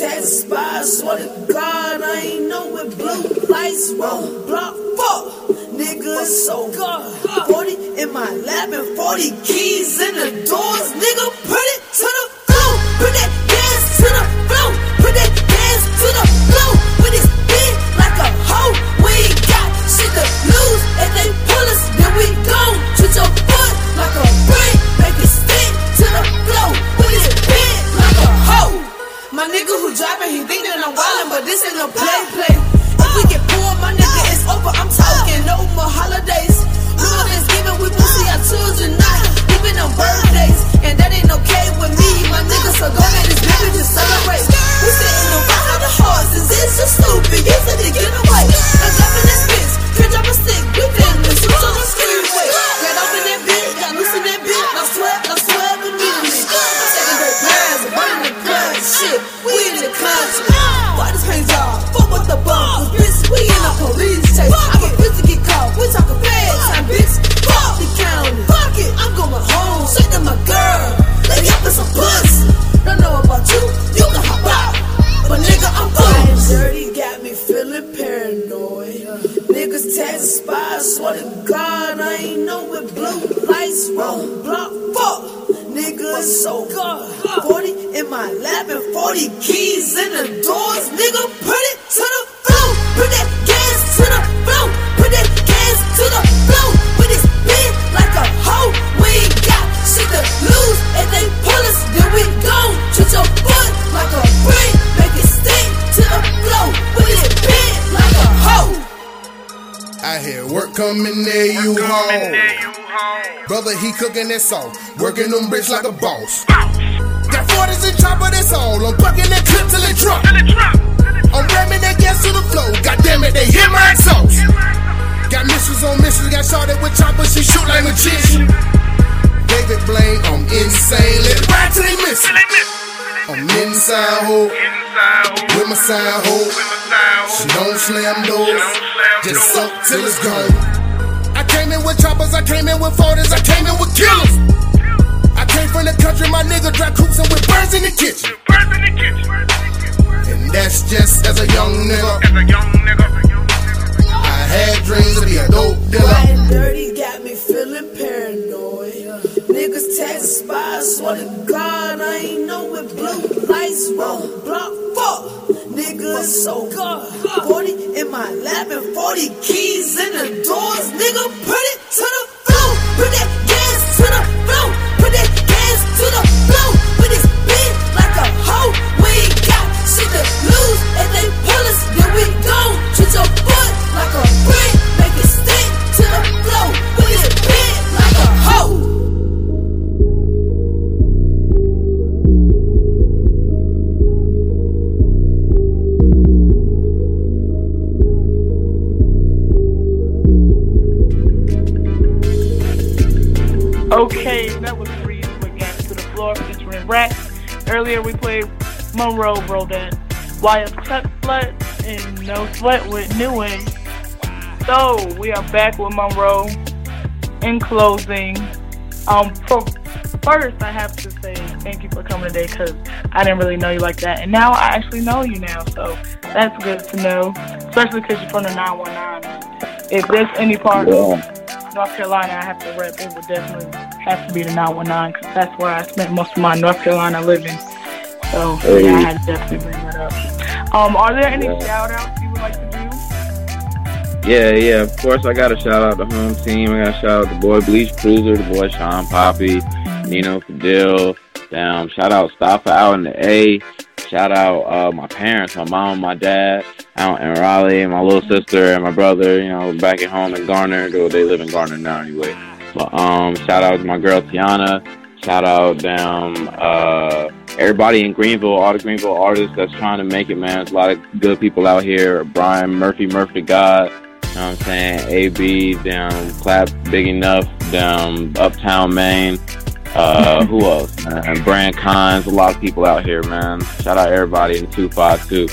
Test spies, swear to God, I ain't know where blue lights won't block. Fuck, nigga, so good. 40 in my lap and 40 keys in the doors. Nigga, put it to the floor. Put that gas to the floor. Put that gas to the floor. With this big like a hoe. We got shit to lose. If they pull us, then we gon' shoot your foot like a My nigga who driving, he think I'm wildin', but this ain't no play, play. If we get pulled, my nigga, it's over. I'm talking no more holidays. No more Thanksgiving, we pussy our children, not even on birthdays. And that ain't okay with me, my nigga, so go let this nigga just celebrate. We sitting on the horses, it's so stupid, you said to get away. I'm dropping this bitch, can't drop a stick, we Pussy, don't know about you, you can hop out. But nigga, I'm riding dirty, got me feeling paranoid. Niggas tax spies, swear to God, I ain't know what blue lights roll block fuck. Nigga, it's so good. 40 in my lap and 40 keys in the doors. Nigga, put it to the floor. Put that gas to the floor. Put that gas to the floor. With this big like a hoe. We got shit to lose. If they pull us, then we go. Treat your foot like a brick. Make it stick to the floor. With this big like a hoe. I hear work coming there, you home. Brother, he cooking that salt, working them bricks like a boss. Got 40s and chopper, that's all. I'm bucking that clip till it drop. I'm ramming that gas to the floor. God damn it, they hit my exhaust. Got missiles on missiles, got shorted with choppers, she shoot like a magician. David Blaine, I'm insane. Let it ride till they miss. I'm inside hoe, with my side hoe. She don't slam doors, just suck till it's gone. I came in with choppers, I came in with 40s, I came in with killers. I came from the country, my nigga dry coops and with birds in the kitchen. And that's just as a young nigga. I had dreams to be a dope dealer. Dirty got me feeling paranoid. Niggas tax spies, swear to God, I ain't know what blue lights roll block fuck. Nigga, so good. 40 in my lap and 40 keys in the doors. Nigga, put it to the floor. Put that gas to the floor. Put that gas to the floor. With this big like a hoe. We got shit to lose. If they pull us, then we go. Treat your foot like a brick. Okay, that was with Gas to the Floor featuring Rex. Earlier we played Monroe Bro That, Wyatt Chuck Slut, and No Sweat with New Way. So we are back with Monroe. In closing, um, first I have to say thank you for coming today because I didn't really know you like that, and now I actually know you now, so that's good to know, especially because you're from the 919. If there's any part of North Carolina I have to rep, it would definitely have to be the 919 because that's where I spent most of my North Carolina living. So Hey. yeah, I had to definitely bring that up. Um, are there any shout outs you would like to do? Yeah, yeah, of course I gotta shout out the home team. I gotta shout out the boy Beach Cruiser, the boy Shawn Papi, Nino Fadil, damn, shout out Staffa out in the A. Shout out uh, my parents, my mom, my dad out in Raleigh, my little sister and my brother, you know, back at home in Garner. Though they live in Garner now anyway. But um shout out to my girl Tiana. Shout out damn uh everybody in Greenville, all the Greenville artists that's trying to make it, man. There's a lot of good people out here. Brian Murphy, Murphy God, you know what I'm saying? AB, down Clap Big Enough, down Uptown Maine. Uh, who else? Man? Brand Cons, a lot of people out here, man. Shout out everybody in the 252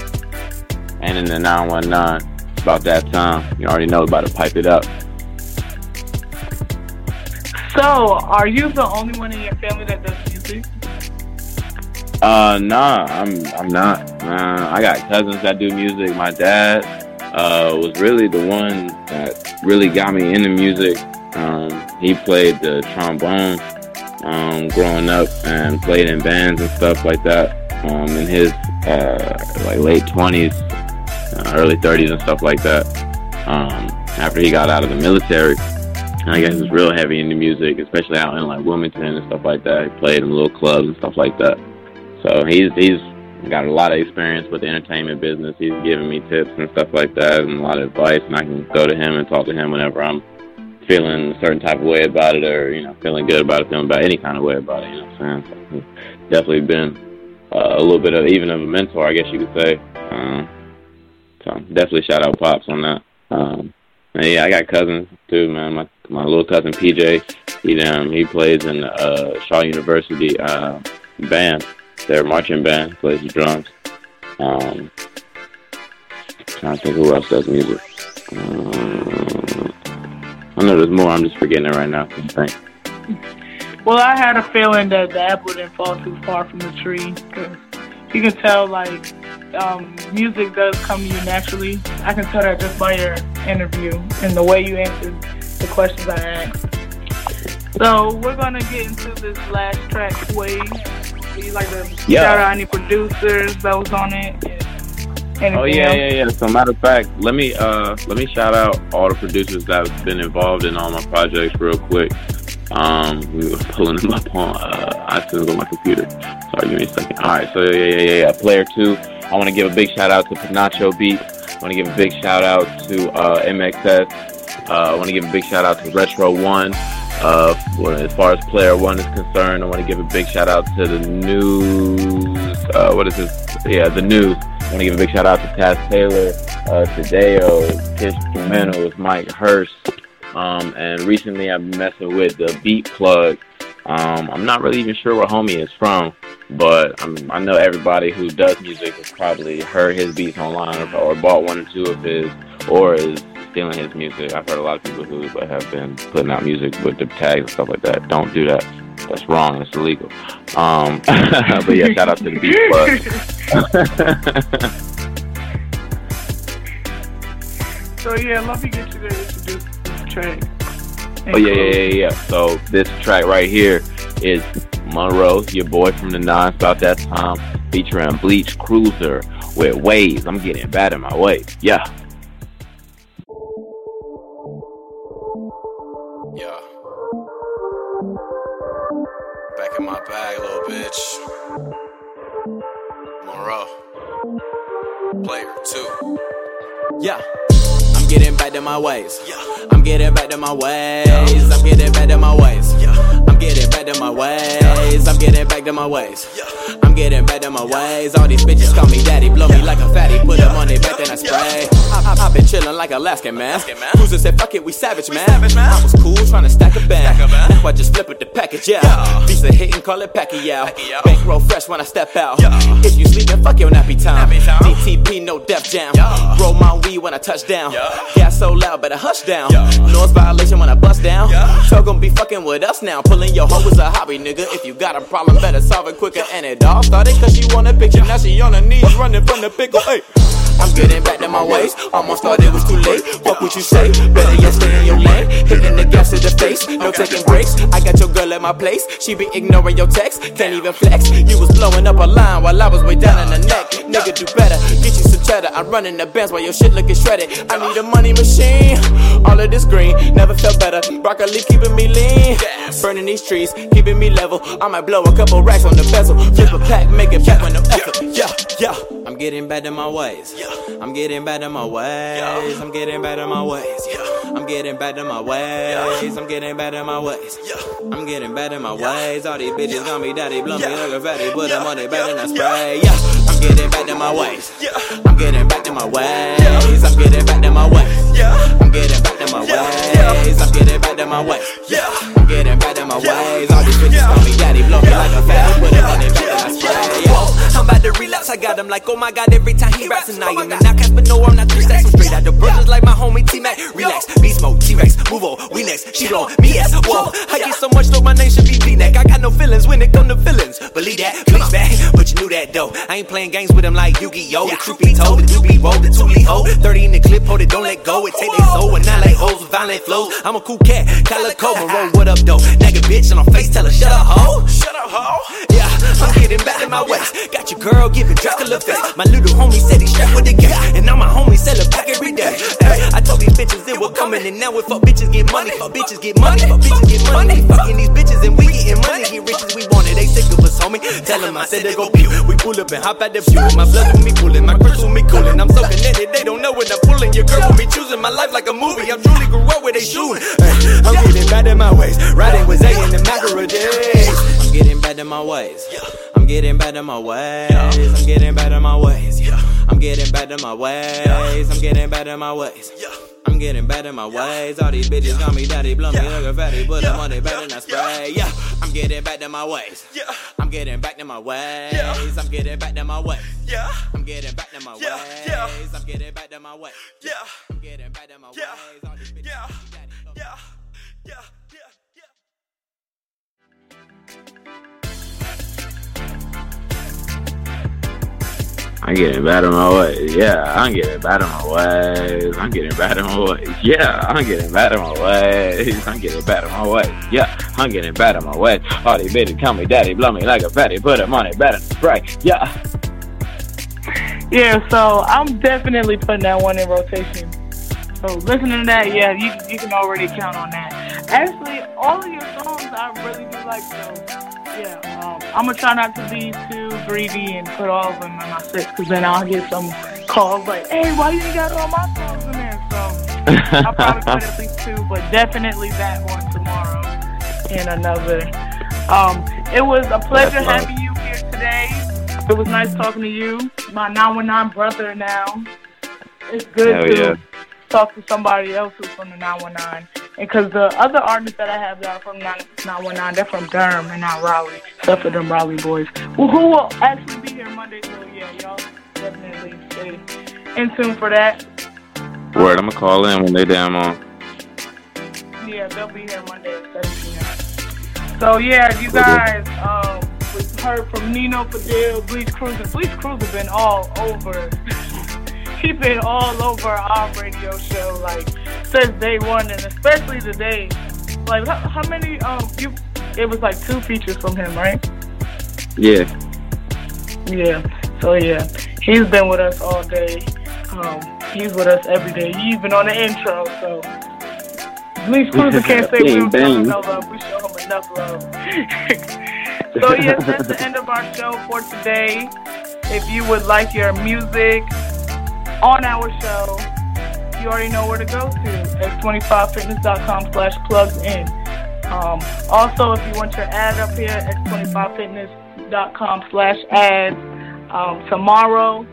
and in the 919. It's about that time. You already know about to pipe it up. So, are you the only one in your family that does music? Uh, nah, I'm I'm not. Uh, I got cousins that do music. My dad uh, was really the one that really got me into music. Um, he played the trombone um, growing up and played in bands and stuff like that. Um, in his uh, like late twenties, uh, early thirties and stuff like that. Um, after he got out of the military, I guess he was real heavy into music, especially out in like Wilmington and stuff like that. He played in little clubs and stuff like that. So he's he's got a lot of experience with the entertainment business. He's giving me tips and stuff like that and a lot of advice and I can go to him and talk to him whenever I'm feeling a certain type of way about it or, you know, feeling good about it, feeling about any kind of way about it, you know what I'm saying? So definitely been uh, a little bit of even of a mentor, I guess you could say. Um, so definitely shout out Pops on that. Um, and yeah, I got cousins too, man. My my little cousin PJ, he um he plays in uh, Shaw University uh, band, their marching band, plays the drums. Um, trying to think who else does music. Um, I know there's more. I'm just forgetting it right now. I think. Well, I had a feeling that the apple didn't fall too far from the tree. 'cause you can tell, like, um, music does come to you naturally. I can tell that just by your interview and the way you answered the questions I asked. So we're gonna get into this last track, Wave. Would you like to Yeah. shout out any producers that was on it? Anything Oh yeah, else? yeah, yeah. So matter of fact, let me uh let me shout out all the producers that have been involved in all my projects real quick. Um, we were pulling them up on uh iTunes on my computer. Sorry, give me a second. All right, so yeah, yeah, yeah, yeah. Player two. I want to give a big shout out to Panacho Beats. I want to give a big shout out to uh, MXS. Uh, I want to give a big shout out to Retro One. Uh, as far as Player One is concerned, I want to give a big shout out to the news. Uh, what is this? Yeah, the news. I want to give a big shout out to Taz Taylor, uh, Tadeo, Kish Instrumentals, Mike Hurst. Um, and recently I've been messing with the Beat Plug. Um, I'm not really even sure where homie is from, but I'm, I know everybody who does music has probably heard his beats online or, or bought one or two of his, or is stealing his music. I've heard a lot of people who have been putting out music with the tags and stuff like that. Don't do that. That's wrong. It's illegal. Um, but yeah, shout out to the Beat Plug. So yeah, let me get you to introduce this track. Oh yeah, yeah, yeah, yeah. So this track right here is Monroe, your boy from the nine about that time, featuring Beach Cruiser with Waves. I'm getting bad in my way. Yeah. Yeah. Back in my bag, little bitch. Monroe. Player two. Yeah. I'm getting back to my ways. Yeah. I'm getting back to my ways. I'm getting back to my ways. I'm getting back to my ways. I'm getting back to my ways. I'm getting back to my ways. All these bitches call me daddy, blow me like a fatty, put them on their back, then I spray. I, I, I been chillin' like Alaskan man. Cruiser said, fuck it, we savage man. I was cool trying to stack a band. Now I just flip with the package, yeah. Of hit and call it Pacquiao. Bankroll fresh when I step out. If you sleepin', fuck your nappy time. DTP, no def jam. Roll my weed when I touch down. Gas so loud, better hush down. Noise violation when I bust down. So gon' be fucking with us now. Pulling your hoe is a hobby, nigga. If you got a problem, better solve it quicker. And it all started cause she want a picture. Now she on her knees running from the pickle. Hey. I'm getting back to my ways. Almost thought it was too late. Fuck what you say. Better yet stay in your lane. Hitting the gas to the face. No taking breaks. I got your girl at my place. She be ignoring your text. Can't even flex. You was blowing up a line while I was way down in the neck. Nigga, do better. Get you some cheddar. I'm running the bands while your shit looking shredded. I need a money machine. All of this green. Never felt better. Broccoli keeping me lean. Burning these trees. Keeping me level. I might blow a couple racks on the bezel. Flip a pack. Make it back with no effort. Yeah, yeah. I'm getting back to my ways. I'm getting back to my ways. I'm getting back to my ways. I'm getting back to my ways. I'm getting back to my ways. I'm getting back to my ways. All these bitches got me daddy, blow me like a fatty, put them on their back and I spray. Yeah, I'm getting back to my ways. I'm getting back to my ways. I'm getting back to my ways. I'm getting back to my ways. I'm getting back to my ways. I'm getting back to my ways. All these bitches call me daddy, blow me like a fatty, put them on their back and I spray. Yeah. I'm about to relapse, I got him like, oh my god, every time he raps and I am the knockout, but no, I'm not three stacks, I'm straight out the brothers like my homie T-Mac. Relax, beast mode, T-Rex, move on, we next, she blow me ass, whoa. I get so much, though, my name should be V-neck. I got no feelings when it come to feelings, believe that, please back, but you knew that though. I ain't playing games with him like Yu-Gi-Oh! The truth be told, the two be roll, the two ho. 30 in the clip, hold it, don't let go, it take they soul, and I like hoes with violent flows. I'm a cool cat, calico, Monroe, what up though? Nigga bitch, and on face, tell her, shut up, ho. Shut up, ho. Yeah, Getting back in my ways. Got your girl giving Dracula face. My little homie said he strapped with the gas, and now my homie sell a pack every day. Ay, I told these bitches it was coming, and now we fuck bitches get money, fuck bitches get money, fuck bitches get money. Fucking these bitches and we getting money, get rich as we wanted. They sick of us, homie. Tell them I said they go pew. We pull up and hop out the view. My blood with me pulling, my crystal with me cooling. I'm so connected, they don't know what I'm pulling. Your girl with me choosing my life like a movie. I'm truly grew up where they shooting. Ay, I'm getting back in my ways, riding with Zay in the macro days. I'm getting back to my ways. I'm getting back to my ways. I'm getting back to my ways. I'm getting back to my ways. I'm getting back to my ways. I'm getting back to my ways. All these bitches call me daddy, blow me like a fatty, put them on their back and I spray. Yeah, I'm getting back to my ways. I'm getting back to my ways. I'm getting back to my ways. I'm getting back to my ways. I'm getting back to my ways. I'm getting back to my ways. All these bitches call me daddy, I'm getting bad in my ways. Yeah, I'm getting bad in my ways. I'm getting bad in my ways. Yeah, I'm getting bad in my ways. I'm getting bad in my ways. Yeah, I'm getting bad in my ways. All these bitches call me daddy, blow me like a fatty, put them on it better right. Yeah. Yeah, so I'm definitely putting that one in rotation. So listening to that, yeah, you you can already count on that. Actually, all of your songs I really do like. So yeah, um, I'm gonna try not to be too greedy and put all of them in my sets, because then I'll get some calls like, "Hey, why you ain't got all my songs in there?" So I'll probably put at least two, but definitely that one tomorrow and another. Um, it was a pleasure having you here today. It was nice talking to you, my 919 brother. Now it's good Hell to yeah. talk to somebody else who's from the 919. Because the other artists that I have that are from 9- 919, they're from Durham and not Raleigh, except for them Raleigh boys. Well, who will actually be here Monday, so yeah, y'all definitely stay in tune for that. Word, I'm gonna call in when they damn on. Yeah, they'll be here Monday at 7 p.m. So yeah, you guys, um, we heard from Nino Fadil, Beach Cruiser. Beach Cruiser been all over. He's been all over our radio show, like since day one, and especially today. Like how, how many? Um, you? It was like two features from him, right? Yeah. Yeah. So yeah, he's been with us all day. Um, he's with us every day. He's been on the intro, so Beach Cruiser can't say we don't show him no love. We show him enough love. so yes, that's the end of our show for today. If you would like your music on our show, you already know where to go to. X25fitness.com slash plugs in. Um, also, if you want your ad up here, x25fitness.com slash ads. Um, tomorrow,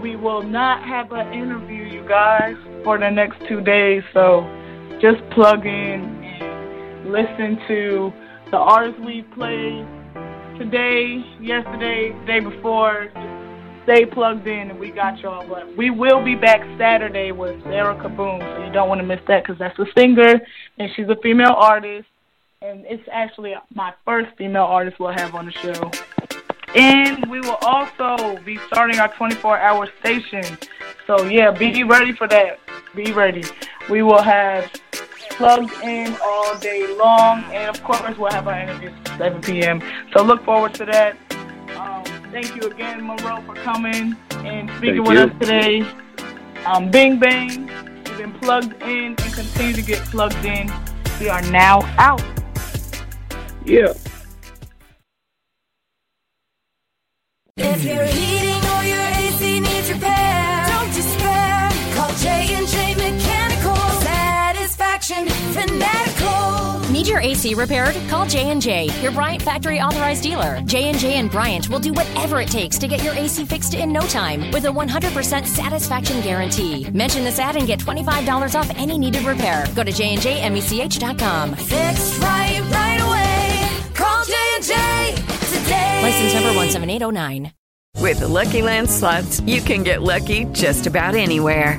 we will not have an interview, you guys, for the next two days. So just plug in and listen to the artists we played today, yesterday, day before. Stay plugged in and we got y'all. But we will be back Saturday with Sarah Kaboom, so you don't want to miss that because that's a singer and she's a female artist. And it's actually my first female artist we'll have on the show. And we will also be starting our 24 hour station. So, yeah, be ready for that. Be ready. We will have plugged in all day long. And, of course, we'll have our interviews at 7 p.m. So, look forward to that. Thank you again, Monroe, for coming and speaking Thank with you. us today. Um, Bing Bang, you've been plugged in and continue to get plugged in. We are now out. Yeah. If your heating or your AC needs repair, don't despair. Call J and J Mechanical. Satisfaction Fanatical. Need your AC repaired? Call J&J, your Bryant factory authorized dealer. J&J and Bryant will do whatever it takes to get your AC fixed in no time with a 100% satisfaction guarantee. Mention this ad and get $25 off any needed repair. Go to jnjmech.com. Fixed right, right away. Call J and J today. License number 17809. With the Lucky Land slots, you can get lucky just about anywhere.